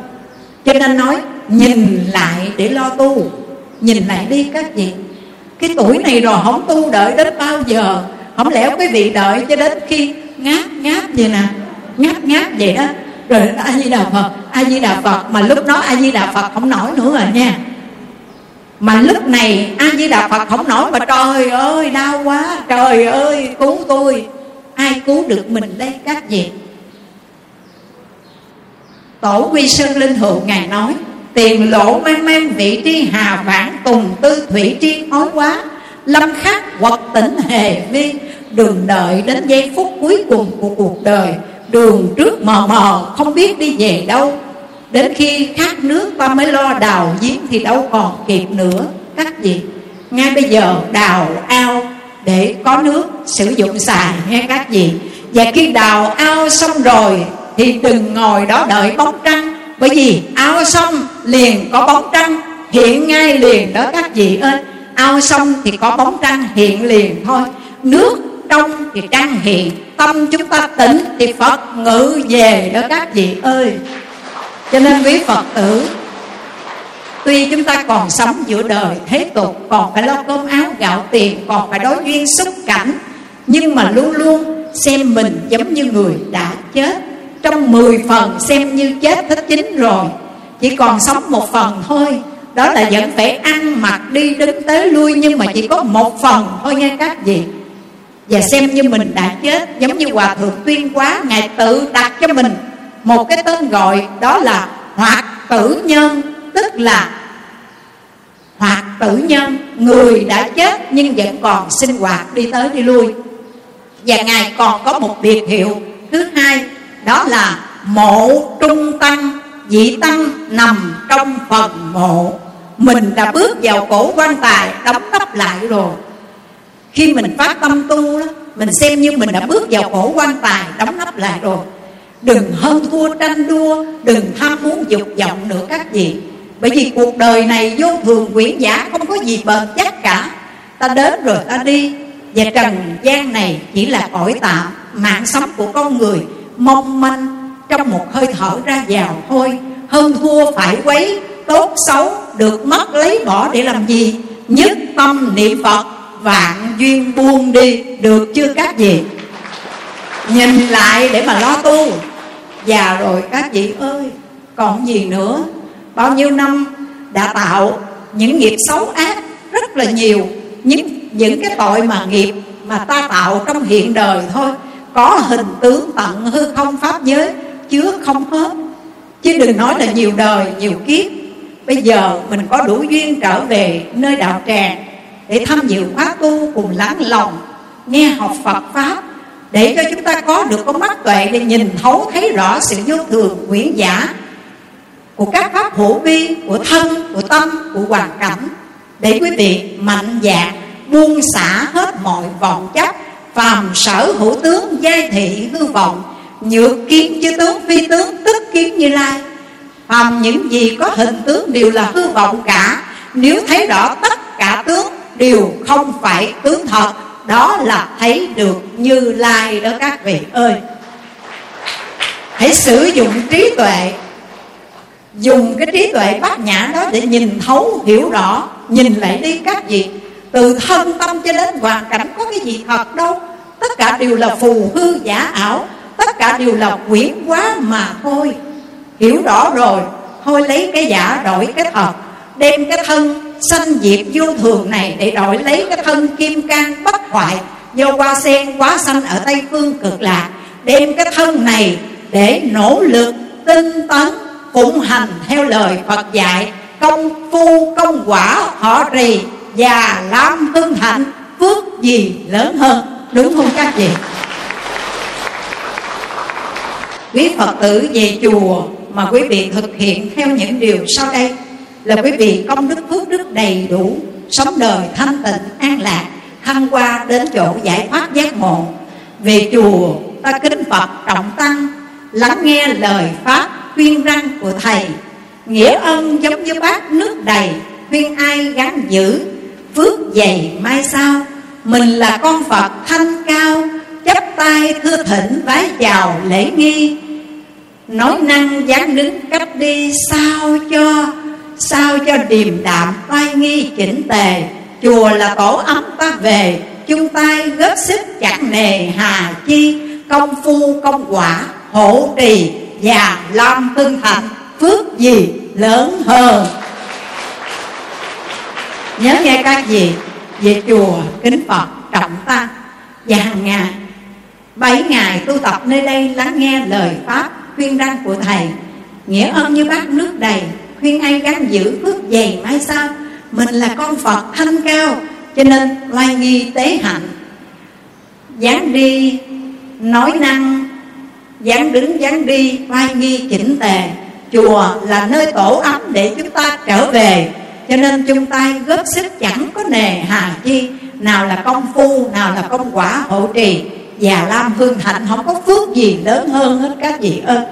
Cho nên nói, nhìn lại để lo tu, nhìn lại đi các vị. Cái tuổi này rồi không tu đợi đến bao giờ, không lẽ quý vị đợi cho đến khi ngáp ngáp vậy nè, ngáp ngáp vậy đó. Rồi a di đà phật a di đà phật, mà lúc đó a di đà phật không nổi nữa rồi nha. Mà lúc này a di đà phật không nổi mà trời ơi, đau quá, trời ơi, cứu tôi. Ai cứu được mình đây các vị? Tổ quy sơn linh hữu ngài nói, tiền lộ mang mang vị tri hà vãng tùng tư thủy tri ói quá, lâm khắc quật tỉnh hề vi đừng đợi đến giây phút cuối cùng của cuộc đời, đường trước mờ mờ, không biết đi về đâu. Đến khi khát nước ta mới lo đào giếng thì đâu còn kịp nữa, các vị. Ngay bây giờ đào ao để có nước sử dụng xài nghe các vị. Và khi đào ao xong rồi thì đừng ngồi đó đợi bóng trăng. Bởi vì ao sông liền có bóng trăng, hiện ngay liền đó các vị ơi. Ao sông thì có bóng trăng, hiện liền thôi. Nước trong thì trăng hiện, tâm chúng ta tỉnh thì phật ngự về đó các vị ơi. Cho nên quý phật tử, Tuy chúng ta còn sống giữa đời thế tục, Còn phải lo cơm áo gạo tiền, Còn phải đối duyên xúc cảnh, Nhưng mà luôn luôn xem mình giống như người đã chết. Trong 10 phần xem như chết hết chín rồi. Chỉ còn sống một phần thôi. Đó là vẫn phải ăn mặc đi đứng tới lui, Nhưng mà chỉ có một phần thôi nghe các vị. Và xem như mình đã chết, Giống như Hòa Thượng Tuyên Quá, Ngài tự đặt cho mình Một cái tên gọi, đó là Hoạt tử nhân, Tức là hoạt tử nhân. Người đã chết, nhưng vẫn còn sinh hoạt, đi tới đi lui. Và ngài còn có một biệt hiệu thứ hai đó là mộ trung tăng. Vị tăng nằm trong phần mộ. Mình đã bước vào cổ quan tài, đóng nắp lại rồi. Khi mình phát tâm tu đó, mình xem như mình đã bước vào cổ quan tài, đóng nắp lại rồi. Đừng hơn thua tranh đua, đừng tham muốn dục vọng nữa các vị. Bởi vì cuộc đời này vô thường quyển giả không có gì bền chắc cả. Ta đến rồi ta đi, và trần gian này chỉ là cõi tạm, mạng sống của con người mong manh. Trong một hơi thở ra vào thôi. Hơn thua phải quấy. Tốt xấu được mất lấy bỏ để làm gì? Nhất tâm niệm phật. Vạn duyên buông đi. Được chưa các vị? Nhìn lại để mà lo tu. Già rồi các vị ơi. Còn gì nữa? Bao nhiêu năm đã tạo những nghiệp xấu ác rất là nhiều. Những những cái tội mà nghiệp mà ta tạo trong hiện đời thôi có hình tướng tận hư không pháp giới, chứa không hết. Chứ đừng nói là nhiều đời, nhiều kiếp. Bây giờ mình có đủ duyên trở về nơi đạo tràng để tham dự khóa tu cùng lắng lòng, nghe học Phật pháp, để cho chúng ta có được con mắt tuệ để nhìn thấu thấy rõ sự vô thường quyển giả của các pháp hữu vi, của thân, của tâm, của hoàn cảnh. Để quý vị mạnh dạn buông xả hết mọi vọng chấp phàm sở hữu tướng giai thị hư vọng, nhược kiến chư tướng phi tướng tức kiến như lai. Phàm những gì có hình tướng đều là hư vọng cả. Nếu thấy rõ tất cả tướng, đều không phải tướng thật. Đó là thấy được như lai đó các vị ơi. Hãy sử dụng trí tuệ. Dùng cái trí tuệ bát nhã đó để nhìn thấu, hiểu rõ, nhìn lại đi các vị. Từ thân tâm cho đến hoàn cảnh có cái gì thật đâu tất cả đều là phù hư giả ảo. Tất cả đều là quyển quá mà thôi. Hiểu rõ rồi. Thôi lấy cái giả đổi cái thật. Đem cái thân sanh diệt vô thường này để đổi lấy cái thân kim cang bất hoại. Do hoa sen quá sanh ở tây phương cực lạc. Đem cái thân này để nỗ lực tinh tấn, phụng hành theo lời Phật dạy. Công phu, công quả, họ trì và làm hưng hạnh, phước gì lớn hơn đúng không các vị quý phật tử về chùa mà quý vị thực hiện theo những điều sau đây là quý vị công đức phước đức đầy đủ, sống đời thanh tịnh, an lạc, thăng qua đến chỗ giải thoát giác ngộ. Về chùa, ta kính phật trọng tăng, lắng nghe lời pháp khuyên răng của thầy. Nghĩa ân giống như bát nước đầy, khuyên ai gắn giữ, phước dày mai sau mình là con phật thanh cao, chắp tay thưa thỉnh vái chào lễ nghi. Nói năng dáng đứng cách đi sao cho sao cho điềm đạm tai nghi chỉnh tề. Chùa là tổ ấm ta về, chung tay góp sức chẳng nề hà chi. Công phu, công quả hộ trì và lam hưng thành, phước gì lớn hơn. Nhớ nghe các vị về chùa, kính phật, trọng tăng và hàng ngày, bảy ngày tu tập nơi đây lắng nghe lời pháp, khuyên răn của thầy. Nghĩa ơn như bát nước đầy, khuyên ai gắn giữ phước dày mai sau. Mình là con phật thanh cao, cho nên loài nghi tế hạnh. Dáng đi, nói năng. Dáng đứng dáng đi vai nghi chỉnh tề. Chùa là nơi tổ ấm để chúng ta trở về cho nên chung tay góp sức chẳng có nề hà chi. Nào là công phu, nào là công quả hộ trì. Và Lam Hương Thạnh không có phước gì lớn hơn hết các vị ơi.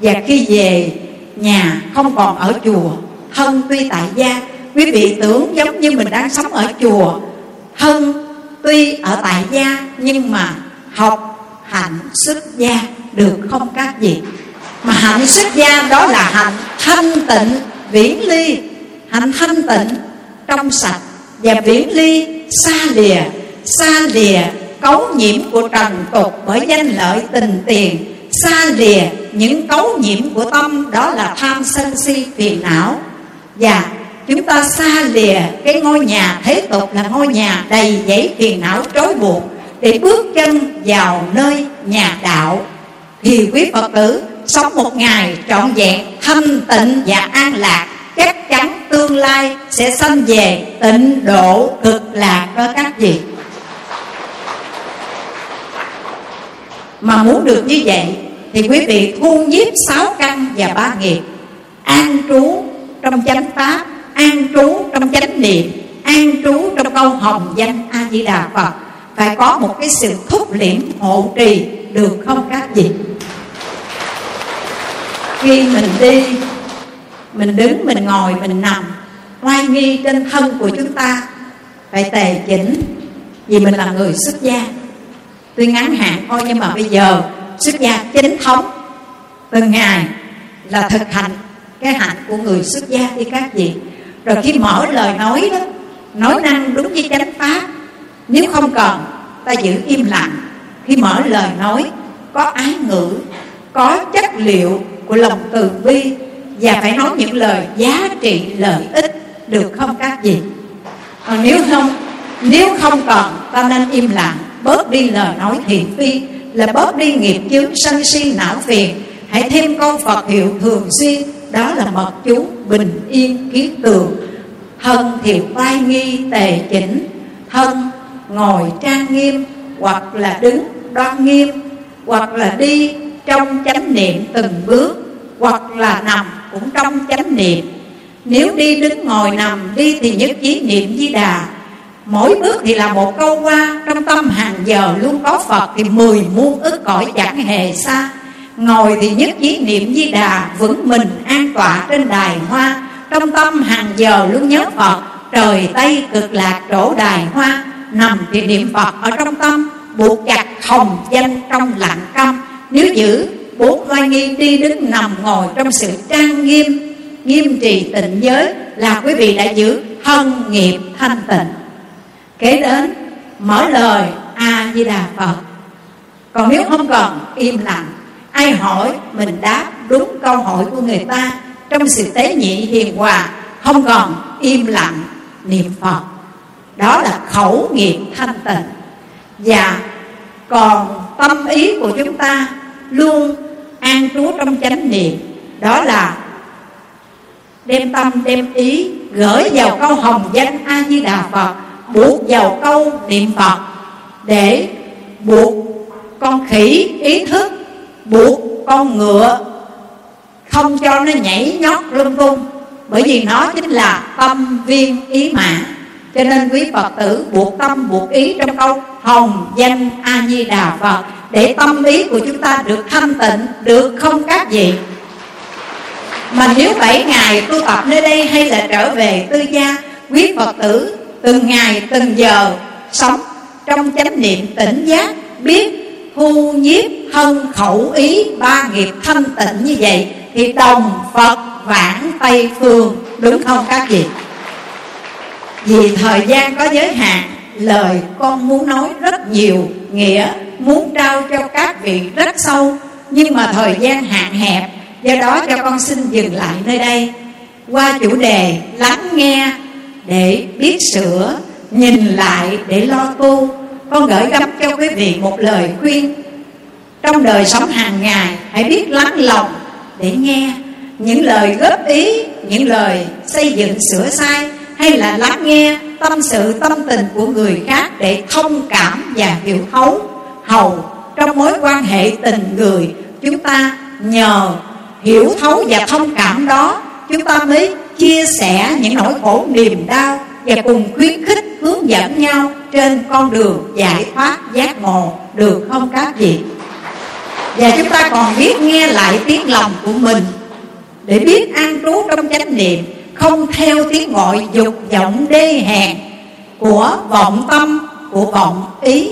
Và khi về nhà không còn ở chùa Thân tuy tại gia, Quý vị tưởng giống như mình đang sống ở chùa. Thân tuy ở tại gia, Nhưng mà học hạnh xuất gia được không các vị? Mà hạnh xuất gia đó là hạnh thanh tịnh, viễn ly. Hạnh thanh tịnh, trong sạch Và viễn ly, xa lìa Xa lìa, cấu nhiễm của trần tục bởi danh lợi tình tiền. Xa lìa, những cấu nhiễm của tâm, đó là tham sân si, phiền não. Và chúng ta xa lìa, cái ngôi nhà thế tục là ngôi nhà đầy dẫy phiền não trói buộc để bước chân vào nơi nhà đạo. Thì quý phật tử, sống một ngày trọn vẹn, thanh tịnh và an lạc chắc chắn tương lai sẽ sanh về, tịnh độ cực lạc đó các vị. Mà muốn được như vậy, thì quý vị thu nhiếp sáu căn và ba nghiệp. An trú trong chánh pháp, an trú trong chánh niệm, an trú trong câu hồng danh a di đà phật. Phải có một cái sự thúc liễm hộ trì, được không các vị? Khi mình đi mình đứng, mình ngồi, mình nằm. Oai nghi trên thân của chúng ta phải tề chỉnh, vì mình là người xuất gia. Tuy ngắn hạn thôi, nhưng mà bây giờ xuất gia chính thống. Từng ngày là thực hành cái hạnh của người xuất gia đi các vị. Rồi khi mở lời nói đó, nói năng đúng với chánh pháp, nếu không cần ta giữ im lặng. Khi mở lời nói, có ái ngữ, có chất liệu của lòng từ bi và phải nói những lời giá trị, lợi ích được không các vị còn nếu không nếu không cần ta nên im lặng, bớt đi lời nói thiện phi, là bớt đi nghiệp chướng sân si não phiền. Hãy thêm câu phật hiệu thường xuyên, đó là mật chú bình yên kiến tường. Thân thì oai nghi tề chỉnh, thân ngồi trang nghiêm, hoặc là đứng đoan nghiêm, hoặc là đi trong chánh niệm từng bước hoặc là nằm cũng trong chánh niệm. Nếu đi đứng ngồi nằm đi thì nhất trí niệm di đà. Mỗi bước thì là một câu qua, Trong tâm hàng giờ luôn có Phật Thì mười muôn ức cõi chẳng hề xa. Ngồi thì nhất trí niệm di đà, Vững mình an tọa trên đài hoa. Trong tâm hàng giờ luôn nhớ Phật, Trời Tây cực lạc chỗ đài hoa. Nằm thì niệm Phật ở trong tâm, Buộc chặt hồng danh trong lặng câm Nếu giữ bốn oai nghi đi đứng nằm ngồi Trong sự trang nghiêm Nghiêm trì tịnh giới Là quý vị đã giữ thân nghiệp thanh tịnh. Kế đến, mở lời a di đà phật. Còn nếu không còn, im lặng, ai hỏi mình đáp đúng câu hỏi của người ta trong sự tế nhị hiền hòa, không còn im lặng, niệm phật. Đó là khẩu nghiệp thanh tịnh. Và còn tâm ý của chúng ta luôn an trú trong chánh niệm. Đó là đem tâm, đem ý gửi vào câu hồng danh a di đà phật, buộc vào câu niệm phật để buộc con khỉ ý thức, buộc con ngựa không cho nó nhảy nhót lung tung. Bởi vì nó chính là tâm viên ý mã cho nên quý phật tử buộc tâm, buộc ý trong câu hồng danh a di đà phật để tâm lý của chúng ta được thanh tịnh, được không các gì? mà nếu bảy ngày tu tập nơi đây hay là trở về tư gia, quý phật tử từng ngày từng giờ sống trong chánh niệm tỉnh giác, biết thu nhiếp thân khẩu ý ba nghiệp thanh tịnh như vậy, thì đồng phật vãng tây phương, đúng không các vị vì thời gian có giới hạn, lời con muốn nói rất nhiều nghĩa muốn trao cho các vị rất sâu, nhưng mà thời gian hạn hẹp, do đó cho con xin dừng lại nơi đây. Qua chủ đề lắng nghe để biết sửa, nhìn lại để lo tu, con gửi gắm cho quý vị một lời khuyên. Trong đời sống hàng ngày, hãy biết lắng lòng để nghe những lời góp ý, những lời xây dựng sửa sai, hay là lắng nghe tâm sự tâm tình của người khác để thông cảm và hiểu thấu hầu trong mối quan hệ tình người. Chúng ta nhờ hiểu thấu và thông cảm đó, chúng ta mới chia sẻ những nỗi khổ niềm đau và cùng khuyến khích, hướng dẫn nhau trên con đường giải thoát giác ngộ. Được không các vị? Và chúng ta còn biết nghe lại tiếng lòng của mình. Để biết an trú trong chánh niệm, không theo tiếng gọi dục vọng đê hèn của vọng tâm, của vọng ý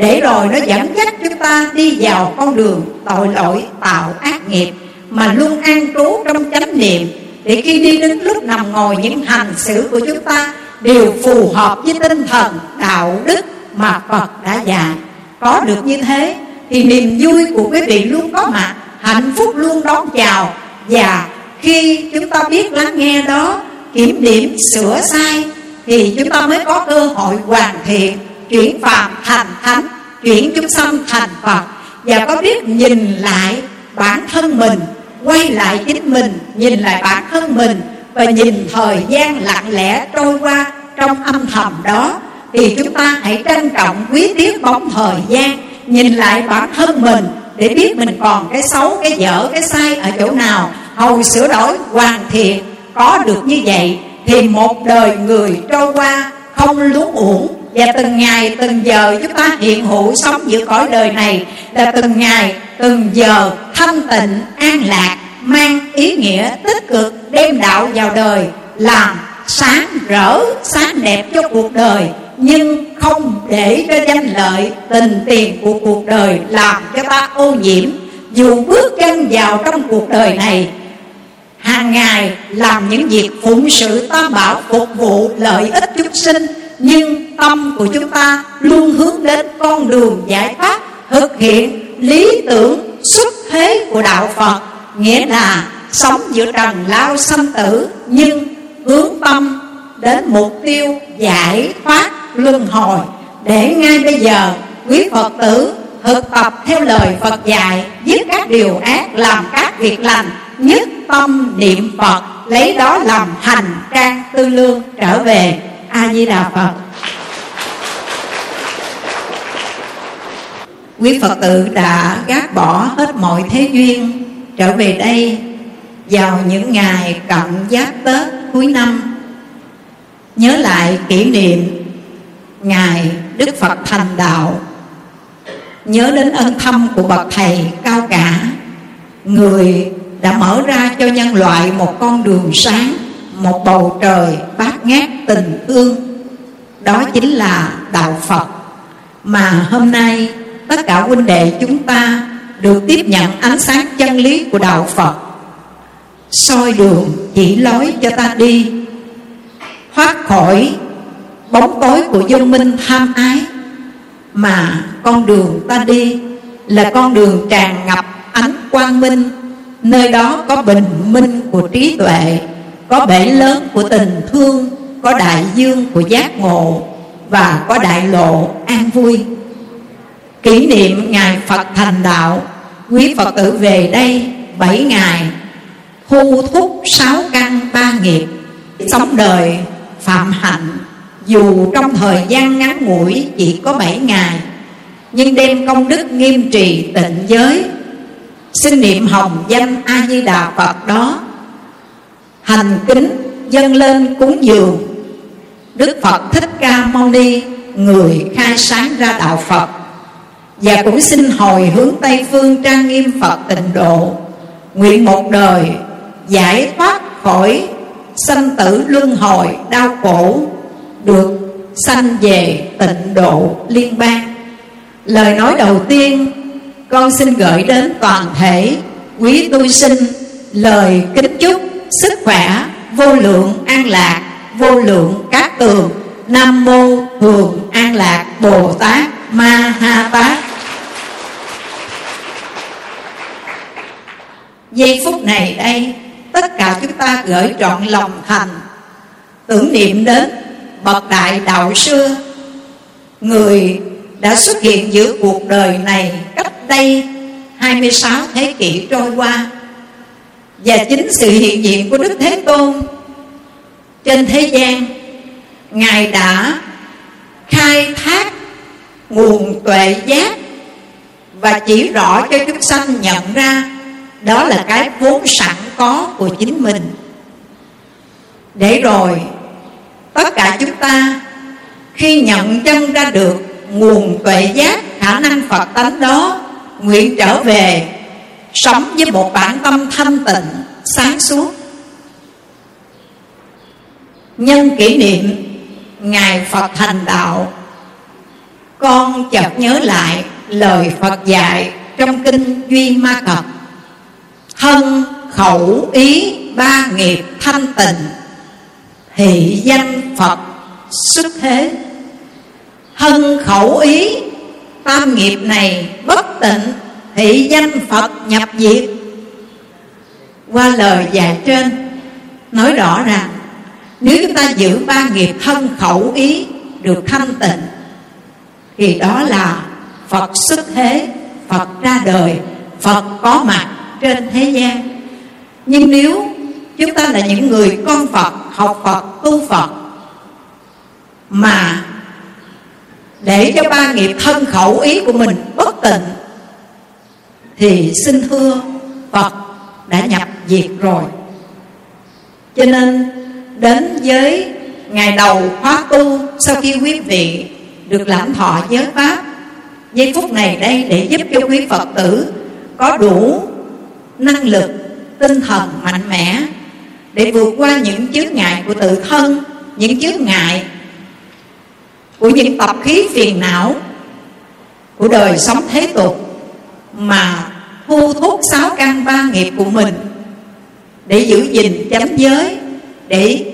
để rồi nó dẫn dắt chúng ta đi vào con đường tội lỗi, tạo ác nghiệp, mà luôn an trú trong chánh niệm. Để khi đi đến lúc nằm ngồi, những hành xử của chúng ta đều phù hợp với tinh thần, đạo đức mà Phật đã dạy. Có được như thế, thì niềm vui của quý vị luôn có mặt, hạnh phúc luôn đón chào. Và khi chúng ta biết lắng nghe đó, kiểm điểm sửa sai, thì chúng ta mới có cơ hội hoàn thiện chuyển phàm thành thánh chuyển chúng sanh thành phật. Và có biết nhìn lại bản thân mình, quay lại chính mình, nhìn lại bản thân mình và nhìn thời gian lặng lẽ trôi qua trong âm thầm đó, thì chúng ta hãy trân trọng quý tiếc bóng thời gian, nhìn lại bản thân mình để biết mình còn cái xấu, cái dở, cái sai ở chỗ nào. Hầu sửa đổi, hoàn thiện, có được như vậy thì một đời người trôi qua không luống uổng và từng ngày, từng giờ chúng ta hiện hữu sống giữa cõi đời này là từng ngày, từng giờ thanh tịnh, an lạc, mang ý nghĩa tích cực đem đạo vào đời, làm sáng rỡ, sáng đẹp cho cuộc đời. Nhưng không để cho danh lợi, tình tiền của cuộc đời làm cho ta ô nhiễm. Dù bước chân vào trong cuộc đời này, hàng ngày làm những việc phụng sự tam bảo phục vụ lợi ích chúng sinh nhưng tâm của chúng ta luôn hướng đến con đường giải thoát, thực hiện lý tưởng xuất thế của đạo phật. Nghĩa là sống giữa trần lao sanh tử, nhưng hướng tâm đến mục tiêu giải thoát luân hồi. Để ngay bây giờ, quý phật tử thực tập theo lời phật dạy dứt các điều ác, làm các việc lành, nhất tâm niệm phật, lấy đó làm hành, trang tư lương, trở về a di đà phật. Quý phật tử đã gác bỏ hết mọi thế duyên, trở về đây, vào những ngày cận giáp tết cuối năm. Nhớ lại kỷ niệm ngày đức phật thành đạo. Nhớ đến ân thâm của bậc thầy cao cả, người đã mở ra cho nhân loại một con đường sáng một bầu trời bát ngát tình thương đó chính là đạo phật. Mà hôm nay, tất cả huynh đệ chúng ta được tiếp nhận ánh sáng chân lý của đạo phật. Soi đường chỉ lối cho ta đi. Thoát khỏi bóng tối của vô minh tham ái. Mà con đường ta đi là con đường tràn ngập ánh quang minh. Nơi đó có bình minh của trí tuệ có bể lớn của tình thương, có đại dương của giác ngộ, và có đại lộ an vui. Kỷ niệm ngày phật thành đạo, quý phật tử về đây bảy ngày, thu thúc sáu căn ba nghiệp, sống đời phạm hạnh. Dù trong thời gian ngắn ngủi chỉ có bảy ngày, nhưng đem công đức nghiêm trì tịnh giới. Xin niệm hồng danh a di đà phật đó hành kính, dâng lên cúng dường. Đức phật thích ca mâu ni, người khai sáng ra đạo phật. Và cũng xin hồi hướng tây phương trang nghiêm phật tịnh độ, nguyện một đời giải thoát khỏi sanh tử luân hồi đau khổ, được sanh về tịnh độ liên bang. Lời nói đầu tiên, con xin gửi đến toàn thể quý tu sinh lời kính chúc sức khỏe, vô lượng an lạc, vô lượng các tường. Nam mô thường an lạc bồ tát ma ha tát giây phút này đây, tất cả chúng ta gửi trọn lòng thành. Tưởng niệm đến bậc đại đạo xưa người đã xuất hiện giữa cuộc đời này cách đây 26 thế kỷ trôi qua và chính sự hiện diện của Đức Thế Tôn. Trên thế gian, Ngài đã khai thác nguồn tuệ giác và chỉ rõ cho chúng sanh nhận ra đó là cái vốn sẵn có của chính mình. Để rồi, tất cả chúng ta khi nhận chân ra được nguồn tuệ giác, khả năng phật tánh đó, nguyện trở về sống với một bản tâm thanh tịnh, sáng suốt. Nhân kỷ niệm, ngài phật thành đạo. Con chợt nhớ lại lời phật dạy trong kinh duy ma cập thân khẩu ý ba nghiệp thanh tịnh thị danh phật xuất thế. Thân khẩu ý tam nghiệp này bất tịnh thị danh phật nhập diệt. Qua lời dạy trên, nói rõ rằng nếu chúng ta giữ ba nghiệp thân khẩu ý được thanh tịnh, thì đó là phật xuất thế, phật ra đời, phật có mặt trên thế gian. Nhưng nếu chúng ta là những người con phật, học phật, tu phật, mà để cho ba nghiệp thân khẩu ý của mình bất tịnh thì xin thưa phật đã nhập diệt rồi. Cho nên, đến với ngày đầu khóa tu, sau khi quý vị được lãnh thọ giới pháp, giây phút này đây để giúp cho quý phật tử có đủ năng lực, tinh thần mạnh mẽ để vượt qua những chướng ngại của tự thân, những chướng ngại của những tập khí phiền não của đời sống thế tục mà thu thúc sáu căn ba nghiệp của mình để giữ gìn chánh giới, để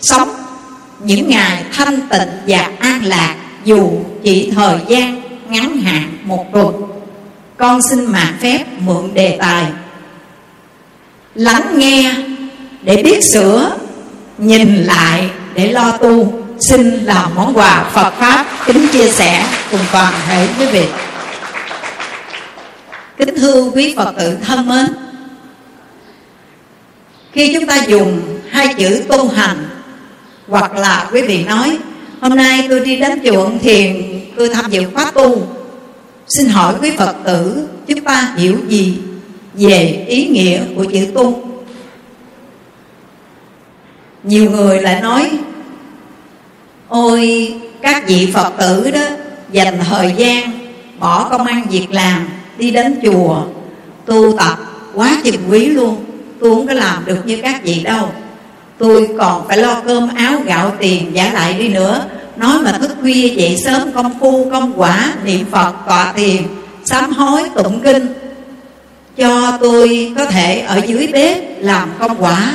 sống những ngày thanh tịnh và an lạc dù chỉ thời gian ngắn hạn một tuần. Con xin mạn phép mượn đề tài. Lắng nghe để biết sửa, nhìn lại để lo tu. Xin làm món quà Phật pháp kính chia sẻ cùng toàn thể quý vị kính thưa quý Phật tử thân mến, khi chúng ta dùng hai chữ tu hành, hoặc là quý vị nói, hôm nay tôi đi đến chùa thiền, tôi tham dự khóa tu. Xin hỏi quý phật tử, chúng ta hiểu gì về ý nghĩa của chữ tu? Nhiều người lại nói, ôi, các vị phật tử đó, dành thời gian bỏ công ăn việc làm đi đến chùa, tu tập quá chừng quý luôn. Tôi không có làm được như các vị đâu. Tôi còn phải lo cơm áo gạo tiền giả lại đi nữa. Nói mà thức khuya dậy sớm công phu, công quả, niệm phật, tọa thiền, sám hối, tụng kinh. Cho tôi có thể ở dưới bếp làm công quả.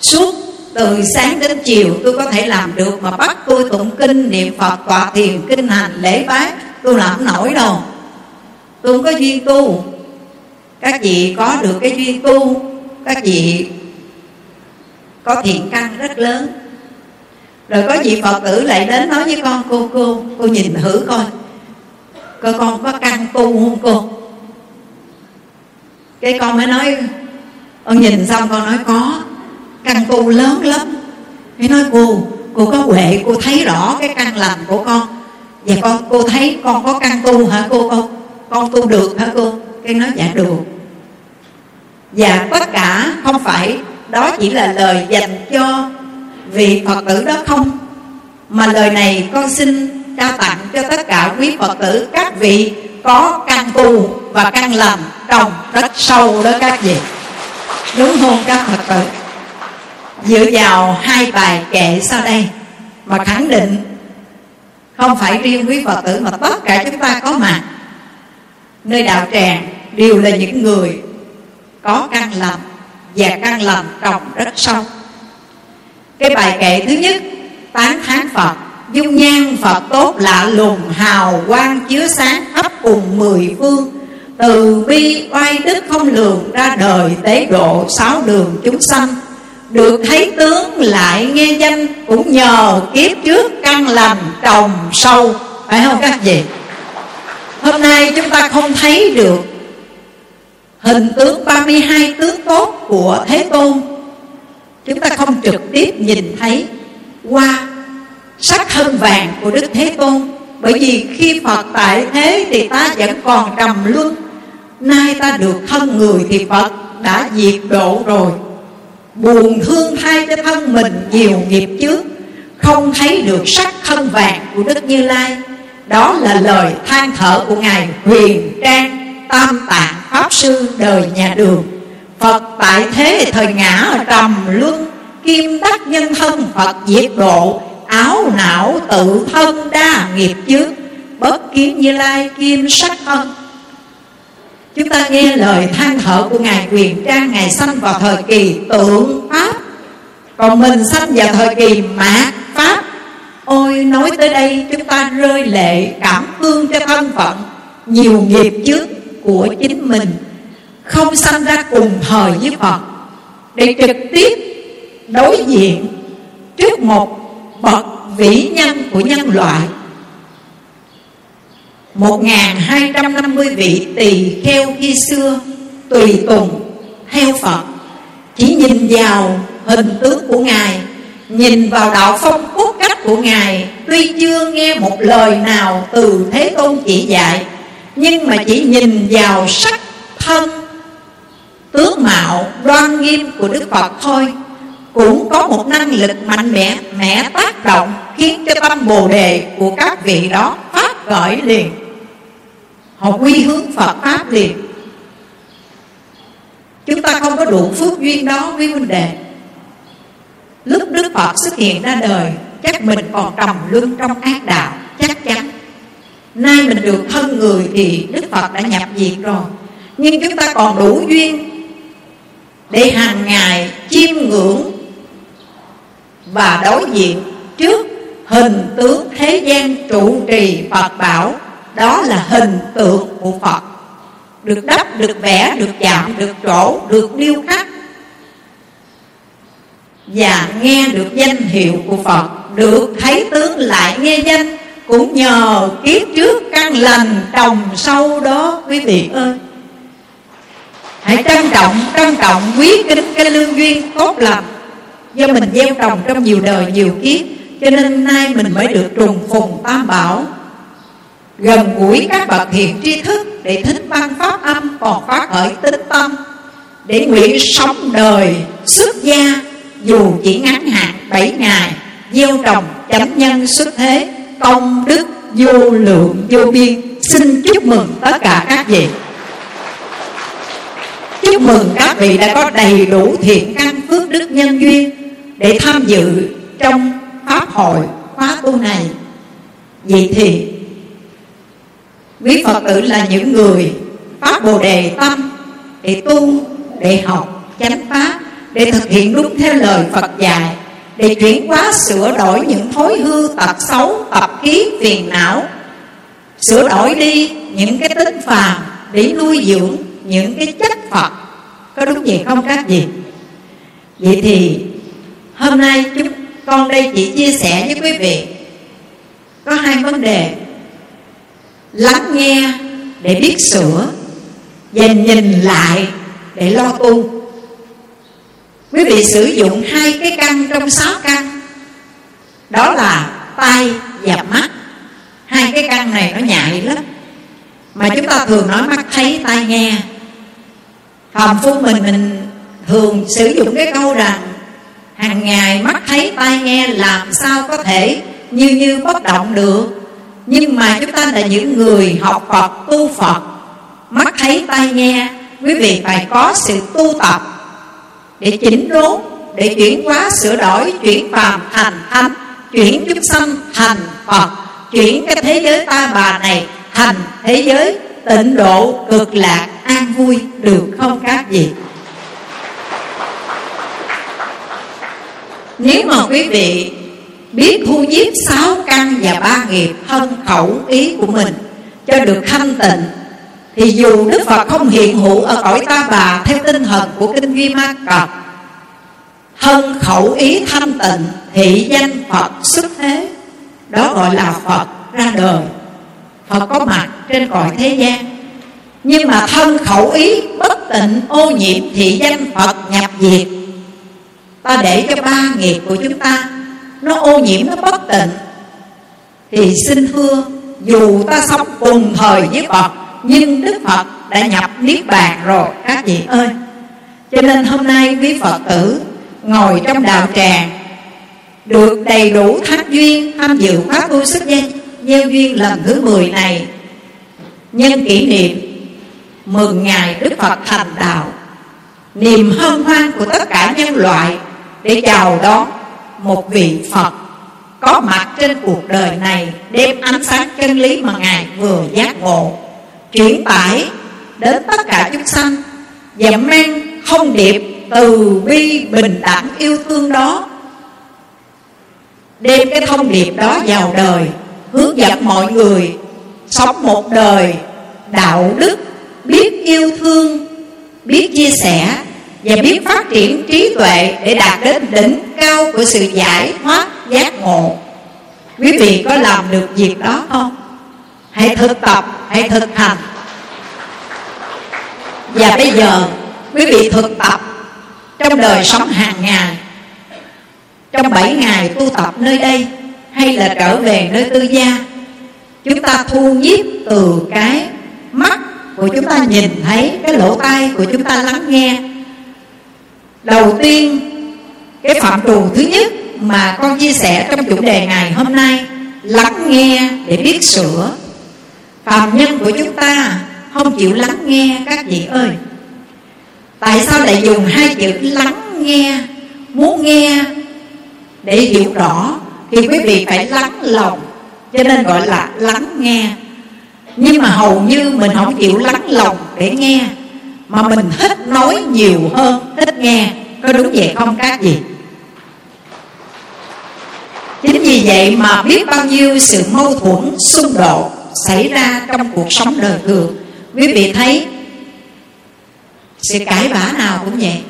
Suốt từ sáng đến chiều tôi có thể làm được mà bắt tôi tụng kinh, niệm phật, tọa thiền, kinh hành, lễ bái. Tôi làm nổi đâu tôi không có duyên tu. Các vị có được cái duyên tu, các vị có thiện căn rất lớn. Rồi có vị phật tử lại đến nói với con, cô cô cô nhìn thử coi coi con có căn tu không cô? Cái con mới nói, con nhìn xong con nói có căn tu lớn lắm. Cái nói, cô cô có huệ, cô thấy rõ cái căn lành của con. Và con, cô thấy con có căn tu hả cô con? Con tu được hả cô? Cái nói dạ được. Và tất cả không phải đó chỉ là lời dành cho vị phật tử đó không, mà lời này con xin trao tặng cho tất cả quý phật tử, các vị có căn tu và căn lành trong đất sâu đó các vị. Đúng không các phật tử? Dựa vào hai bài kệ sau đây, mà khẳng định không phải riêng quý phật tử mà tất cả chúng ta có mặt nơi đạo tràng đều là những người có căn lành và căn lành trồng rất sâu. Cái bài kệ thứ nhất, tán thán phật, dung nhan phật tốt lạ lùng hào quang chiếu sáng khắp cùng mười phương. Từ bi oai đức không lường ra đời tế độ sáu đường chúng sanh. Được thấy tướng lại nghe danh cũng nhờ kiếp trước căn lành trồng sâu. Phải không các vị? Hôm nay chúng ta không thấy được hình tướng 32 tướng tốt của Thế Tôn. Chúng ta không trực tiếp nhìn thấy qua sắc thân vàng của Đức Thế Tôn. Bởi vì khi Phật tại thế thì ta vẫn còn trầm luân. Nay ta được thân người thì Phật đã diệt độ rồi. Buồn thương thay cho thân mình nhiều nghiệp trước Không thấy được sắc thân vàng của Đức Như Lai. Đó là lời than thở của Ngài Huyền Trang Tam Tạng Pháp Sư đời nhà đường. Phật tại thế thời ngã ở trầm luân, Kim đắc nhân thân Phật diệt độ, Áo não tự thân đa nghiệp trước Bất kiến như lai kim sắc thân. Chúng ta nghe lời than thở của Ngài Quyền Trang Ngài sanh vào thời kỳ tượng Pháp. Còn mình sanh vào thời kỳ mạt Pháp Ôi, nói tới đây chúng ta rơi lệ cảm thương cho thân phận Nhiều nghiệp trước của chính mình. Không sanh ra cùng thời với Phật. Để trực tiếp đối diện trước một bậc vĩ nhân của nhân loại. 1.250 vị tỳ kheo khi xưa Tùy tùng, theo Phật, Chỉ nhìn vào hình tướng của Ngài. Nhìn vào đạo phong cốt cách của Ngài, Tuy chưa nghe một lời nào từ Thế Tôn chỉ dạy, Nhưng mà chỉ nhìn vào sắc thân, Tướng mạo, đoan nghiêm của Đức Phật thôi. Cũng có một năng lực mạnh mẽ Mẽ tác động, Khiến cho tâm bồ đề của các vị đó phát khởi liền. Họ quy hướng Phật Pháp liền. Chúng ta không có đủ phước duyên đó, quý huynh đệ. Lúc Đức Phật xuất hiện ra đời Chắc mình còn trầm luân trong ác đạo Chắc chắn. Nay mình được thân người thì Đức Phật đã nhập diệt rồi. Nhưng chúng ta còn đủ duyên Để hàng ngày chiêm ngưỡng Và đối diện trước hình tướng thế gian trụ trì Phật bảo. Đó là hình tượng của Phật. Được đắp, được vẽ, được chạm, được trổ, được điêu khắc và nghe được danh hiệu của Phật Được thấy tướng lại nghe danh Cũng nhờ kiếp trước căn lành trồng sâu đó quý vị ơi. Hãy trân trọng, trân trọng quý kính cái lương duyên tốt lành Do mình gieo trồng trong nhiều đời nhiều kiếp. Cho nên nay mình mới được trùng phùng tam bảo. Gần gũi các bậc thiện tri thức Để thích văn pháp âm còn phát khởi tính tâm Để nguyện sống đời xuất gia dù chỉ ngắn hạn bảy ngày, gieo trồng chấm nhân xuất thế, công đức vô lượng vô biên. Xin chúc mừng tất cả các vị. Chúc mừng các vị đã có đầy đủ thiện căn phước đức nhân duyên để tham dự trong pháp hội khóa tu này. Vậy thì quý phật tử là những người phát bồ đề tâm để tu, để học, chánh pháp để thực hiện đúng theo lời Phật dạy, để chuyển hóa sửa đổi những thói hư tật xấu tập khí phiền não. Sửa đổi đi những cái tính phàm để nuôi dưỡng những cái chất Phật. Có đúng vậy không các vị? Vậy thì hôm nay chúng con đây chỉ chia sẻ với quý vị có hai vấn đề. Lắng nghe để biết sửa và nhìn lại để lo tu quý vị sử dụng hai cái căn trong sáu căn. Đó là tay và mắt. Hai cái căn này nó nhạy lắm. Mà chúng ta thường nói mắt thấy, tai nghe. Phàm phu mình mình thường sử dụng cái câu rằng, hàng ngày mắt thấy, tai nghe làm sao có thể như như bất động được? Nhưng mà chúng ta là những người học Phật, tu Phật, mắt thấy, tai nghe, quý vị phải có sự tu tập để chỉnh đốn để chuyển hóa sửa đổi chuyển phàm thành thánh, chuyển chúng sanh thành phật chuyển cái thế giới ta bà này thành thế giới tịnh độ cực lạc an vui được không các vị? Nếu mà quý vị biết thu nhiếp sáu căn và ba nghiệp thân khẩu ý của mình cho được thanh tịnh thì dù Đức Phật không hiện hữu ở cõi ta bà theo tinh thần của kinh Duy Ma Cập thân khẩu ý thanh tịnh thị danh Phật xuất thế. Đó gọi là Phật ra đời. Phật có mặt trên cõi thế gian. Nhưng mà thân khẩu ý bất tịnh, ô nhiễm thị danh Phật nhập diệt ta để cho ba nghiệp của chúng ta nó ô nhiễm, nó bất tịnh. Thì xin thưa, dù ta sống cùng thời với Phật nhưng Đức Phật đã nhập Niết Bàn rồi, các vị ơi. Cho nên hôm nay quý Phật tử ngồi trong đạo tràng, được đầy đủ thác duyên tham dự khóa tu sức gia gieo duyên lần thứ 10 này. Nhân kỷ niệm mừng ngày Đức Phật thành đạo, niềm hân hoan của tất cả nhân loại để chào đón một vị Phật có mặt trên cuộc đời này, đem ánh sáng chân lý mà ngài vừa giác ngộ chuyển tải đến tất cả chúng sanh. Và mang thông điệp từ bi bình đẳng yêu thương đó, đem cái thông điệp đó vào đời, hướng dẫn mọi người sống một đời đạo đức, biết yêu thương, biết chia sẻ và biết phát triển trí tuệ để đạt đến đỉnh cao của sự giải thoát giác ngộ. Quý vị có làm được việc đó không? Hãy thực tập, hãy thực hành. Và bây giờ, quý vị thực tập trong đời sống hàng ngày. Trong bảy ngày tu tập nơi đây, hay là trở về nơi tư gia, chúng ta thu nhiếp từ cái mắt của chúng ta nhìn thấy, cái lỗ tai của chúng ta lắng nghe. Đầu tiên, cái phạm trù thứ nhất mà con chia sẻ trong chủ đề ngày hôm nay, lắng nghe để biết sửa phàm nhân của chúng ta, không chịu lắng nghe các vị ơi. Tại sao lại dùng hai chữ lắng nghe, muốn nghe để hiểu rõ? Thì quý vị phải lắng lòng, cho nên gọi là lắng nghe. Nhưng mà hầu như mình không chịu lắng lòng để nghe, mà mình thích nói nhiều hơn thích nghe. Có đúng vậy không các vị? Chính vì vậy mà biết bao nhiêu sự mâu thuẫn xung đột xảy ra trong cuộc sống đời thường. Quý vị thấy sự cãi vã nào cũng vậy,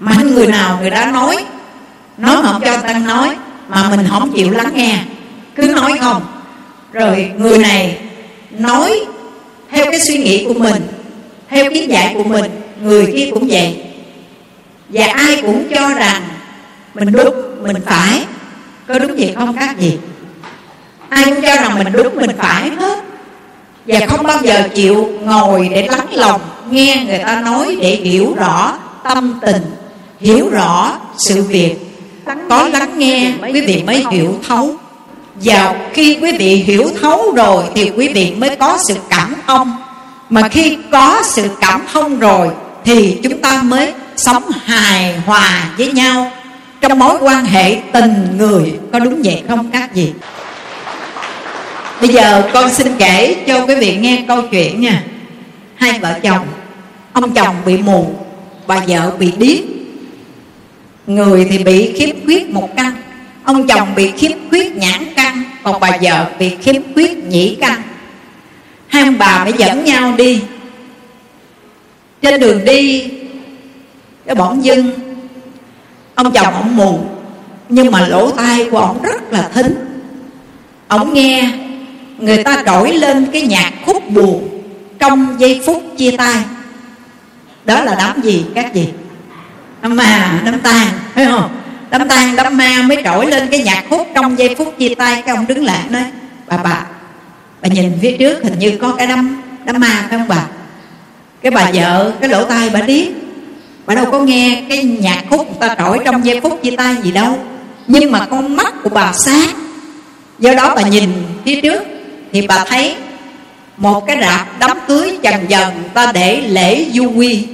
mà người nào người đã nói nói không cho ta nói, mà mình không chịu lắng nghe, cứ nói không. Rồi người này nói theo cái suy nghĩ của mình, theo kiến giải của mình, người kia cũng vậy. Và ai cũng cho rằng mình đúng, mình phải. Có đúng vậy không các gì? Ai cũng cho rằng mình đúng, mình phải hết và không bao giờ chịu ngồi để lắng lòng nghe người ta nói để hiểu rõ tâm tình hiểu rõ sự việc. Có lắng nghe quý vị mới hiểu thấu. Và khi quý vị hiểu thấu rồi thì quý vị mới có sự cảm thông. Mà khi có sự cảm thông rồi thì chúng ta mới sống hài hòa với nhau. Trong mối quan hệ tình người có đúng vậy không các vị bây giờ con xin kể cho quý vị nghe câu chuyện nha. Hai vợ chồng, ông chồng bị mù, bà vợ bị điếc. Người thì bị khiếm khuyết một căn, ông chồng bị khiếm khuyết nhãn căn, còn bà vợ bị khiếm khuyết nhĩ căn. Hai ông bà mới dẫn nhau đi. Trên đường đi, cái bỗng dưng, ông chồng ông mù, nhưng mà lỗ tai của ông rất là thính. Ông nghe người ta trỗi lên cái nhạc khúc buồn trong giây phút chia tay. Đó là đám gì? Các gì? Đám ma, đám tang thấy không? Đám tang, đám ma mới trỗi lên cái nhạc khúc trong giây phút chia tay. Cái ông đứng lại nói, bà bà bà nhìn phía trước hình như có cái đám đám ma, phải không bà? Cái bà vợ, cái lỗ tai bà điếc. Bà đâu có nghe cái nhạc khúc người ta trỗi trong giây phút chia tay gì đâu. Nhưng mà con mắt của bà sáng. Do đó bà nhìn phía trước thì bà thấy, một cái rạp đám cưới dần dần ta để lễ du quy.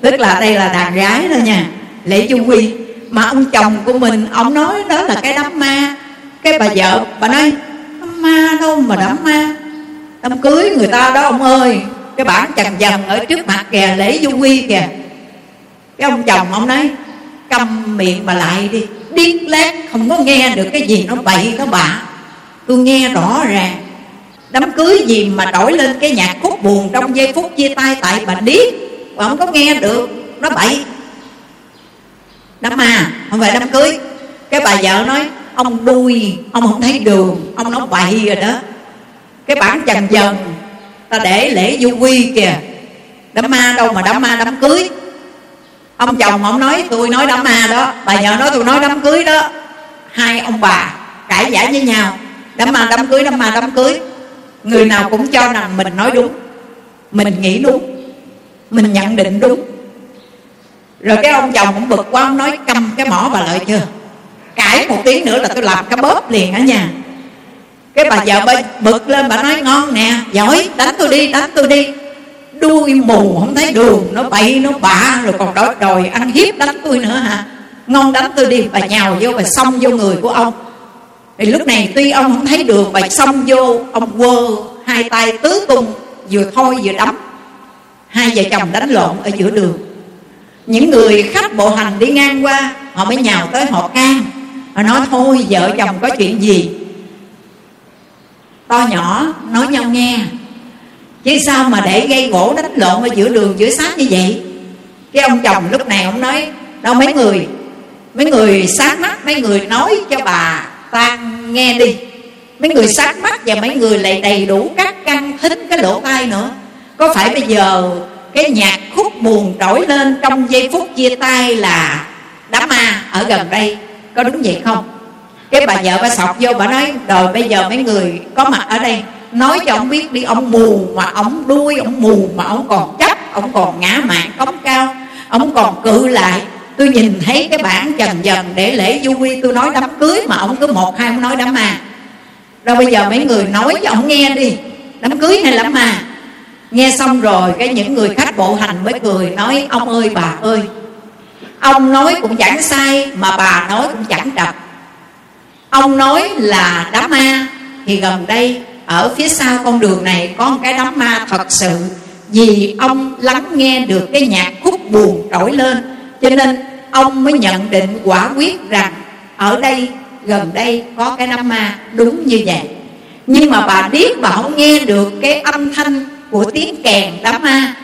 Tức là đây là đàn gái thôi nha, lễ du quy. Mà ông chồng của mình, ông nói đó là cái đám ma. Cái bà vợ, bà nói, đám ma đâu mà đám ma. Đám cưới người ta đó, ông ơi, cái bản chằn dần ở trước mặt kìa, lễ du quy kìa. Cái ông chồng ông nói, câm miệng bà lại đi, điếc lát không có nghe được cái gì nó bậy nó bạ tôi nghe rõ ràng đám cưới gì mà đổi lên cái nhạc khúc buồn trong giây phút chia tay tại bà điếc? Và không có nghe được. Nó bậy. Đám ma, không phải đám cưới. Cái bà vợ nói, ông đuôi, ông không thấy đường, ông nói bậy rồi đó. Cái bản chần dần ta để lễ du quy kìa. Đám ma đâu mà đám ma đám cưới? Ông chồng ông nói, tôi nói đám ma đó. Bà vợ nói, tôi nói đám cưới đó. Hai ông bà cãi giả với nhau. Đám ma đám cưới, đám ma đám cưới người nào cũng cho rằng mình nói đúng. Mình nghĩ đúng. Mình nhận định đúng. Rồi cái ông chồng cũng bực quá, ông nói cầm cái mỏ bà lợi chưa? Cãi một tiếng nữa là tôi làm cái bóp liền ở nhà. Cái bà vợ bà bực lên, bà nói, ngon nè, giỏi, đánh tôi đi, đánh tôi đi. Đuôi mù không thấy đường, nó bậy, nó bạ, rồi còn đòi đòi ăn hiếp đánh tôi nữa hả? Ngon, đánh tôi đi. Bà nhào vô, bà xông vô người của ông thì lúc này tuy ông không thấy đường và xông vô, ông quơ hai tay tứ tung, vừa thôi vừa đấm. Hai vợ chồng đánh lộn ở giữa đường. Những người khách bộ hành đi ngang qua, họ mới nhào tới họ can, họ nói, thôi, vợ chồng có chuyện gì? To nhỏ nói nhau nghe, chứ sao mà để gây gỗ đánh lộn ở giữa đường giữa sát như vậy? Cái ông chồng lúc này ông nói, đâu mấy người mấy người sát mắt, mấy người nói cho bà ta nghe đi. Mấy người sáng mắt và mấy người lại đầy đủ các căn thính cái lỗ tai nữa. Có phải bây giờ cái nhạc khúc buồn trỗi lên trong giây phút chia tay là đám ma ở gần đây? Có đúng vậy không? Cái bà vợ bà sọc vô bà nói, rồi bây giờ mấy người có mặt ở đây. Nói cho ông biết đi, ông mù mà ông đuôi, ông mù mà ông còn chấp, ông còn ngã mạng cống cao, ông còn cự lại tôi nhìn thấy cái bản dần dần để lễ du quy, tôi nói đám cưới mà ông cứ một hai ông nói đám ma. Rồi bây giờ mấy người nói cho ông nghe đi, đám cưới hay đám ma? Nghe xong rồi, cái những người khách bộ hành mới cười nói, ông ơi, bà ơi. Ông nói cũng chẳng sai, mà bà nói cũng chẳng trật ông nói là đám ma, thì gần đây, ở phía sau con đường này có một cái đám ma thật sự, vì ông lắng nghe được cái nhạc khúc buồn trỗi lên cho nên, ông mới nhận định quả quyết rằng, ở đây, gần đây có cái đám ma đúng như vậy. Nhưng mà bà biết bà không nghe được cái âm thanh của tiếng kèn đám ma,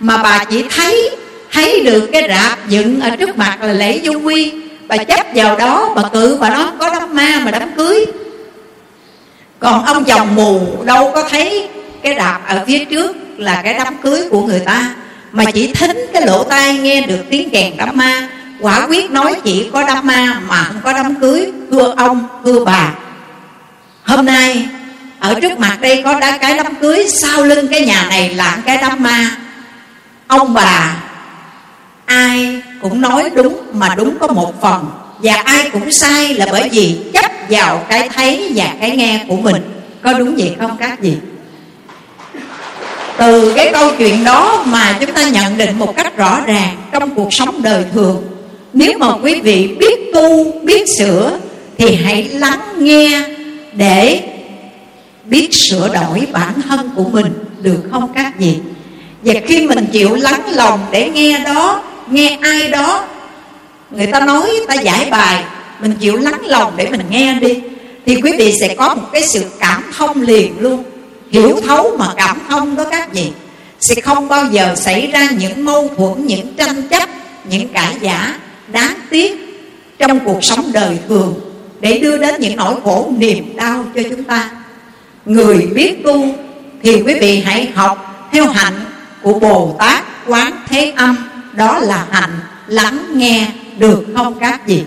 mà bà chỉ thấy thấy được cái rạp dựng ở trước mặt là lễ du quy. Bà chấp vào đó bà cự bà nói có đám ma mà đám cưới. Còn ông chồng mù đâu có thấy cái rạp ở phía trước là cái đám cưới của người ta mà chỉ thính cái lỗ tai nghe được tiếng kèn đám ma. Quả quyết nói chỉ có đám ma mà không có đám cưới. Thưa ông, thưa bà. Hôm nay, ở trước mặt đây có đá cái đám cưới. Sau lưng cái nhà này là cái đám ma. Ông bà, ai cũng nói đúng mà đúng có một phần. Và ai cũng sai là bởi vì chấp vào cái thấy và cái nghe của mình. Có đúng vậy không các vị? Từ cái câu chuyện đó mà chúng ta nhận định một cách rõ ràng trong cuộc sống đời thường. Nếu mà quý vị biết tu, biết sửa, thì hãy lắng nghe để biết sửa đổi bản thân của mình, được không các vị? Và khi mình chịu lắng lòng để nghe đó, nghe ai đó, người ta nói ta giải bài, mình chịu lắng lòng để mình nghe đi, thì quý vị sẽ có một cái sự cảm thông liền luôn hiểu thấu mà cảm thông đó các vị, sẽ không bao giờ xảy ra những mâu thuẫn, những tranh chấp, những cãi giả đáng tiếc trong cuộc sống đời thường để đưa đến những nỗi khổ niềm đau cho chúng ta. Người biết tu thì quý vị hãy học theo hạnh của bồ tát quán thế âm, đó là hạnh lắng nghe được không các vị?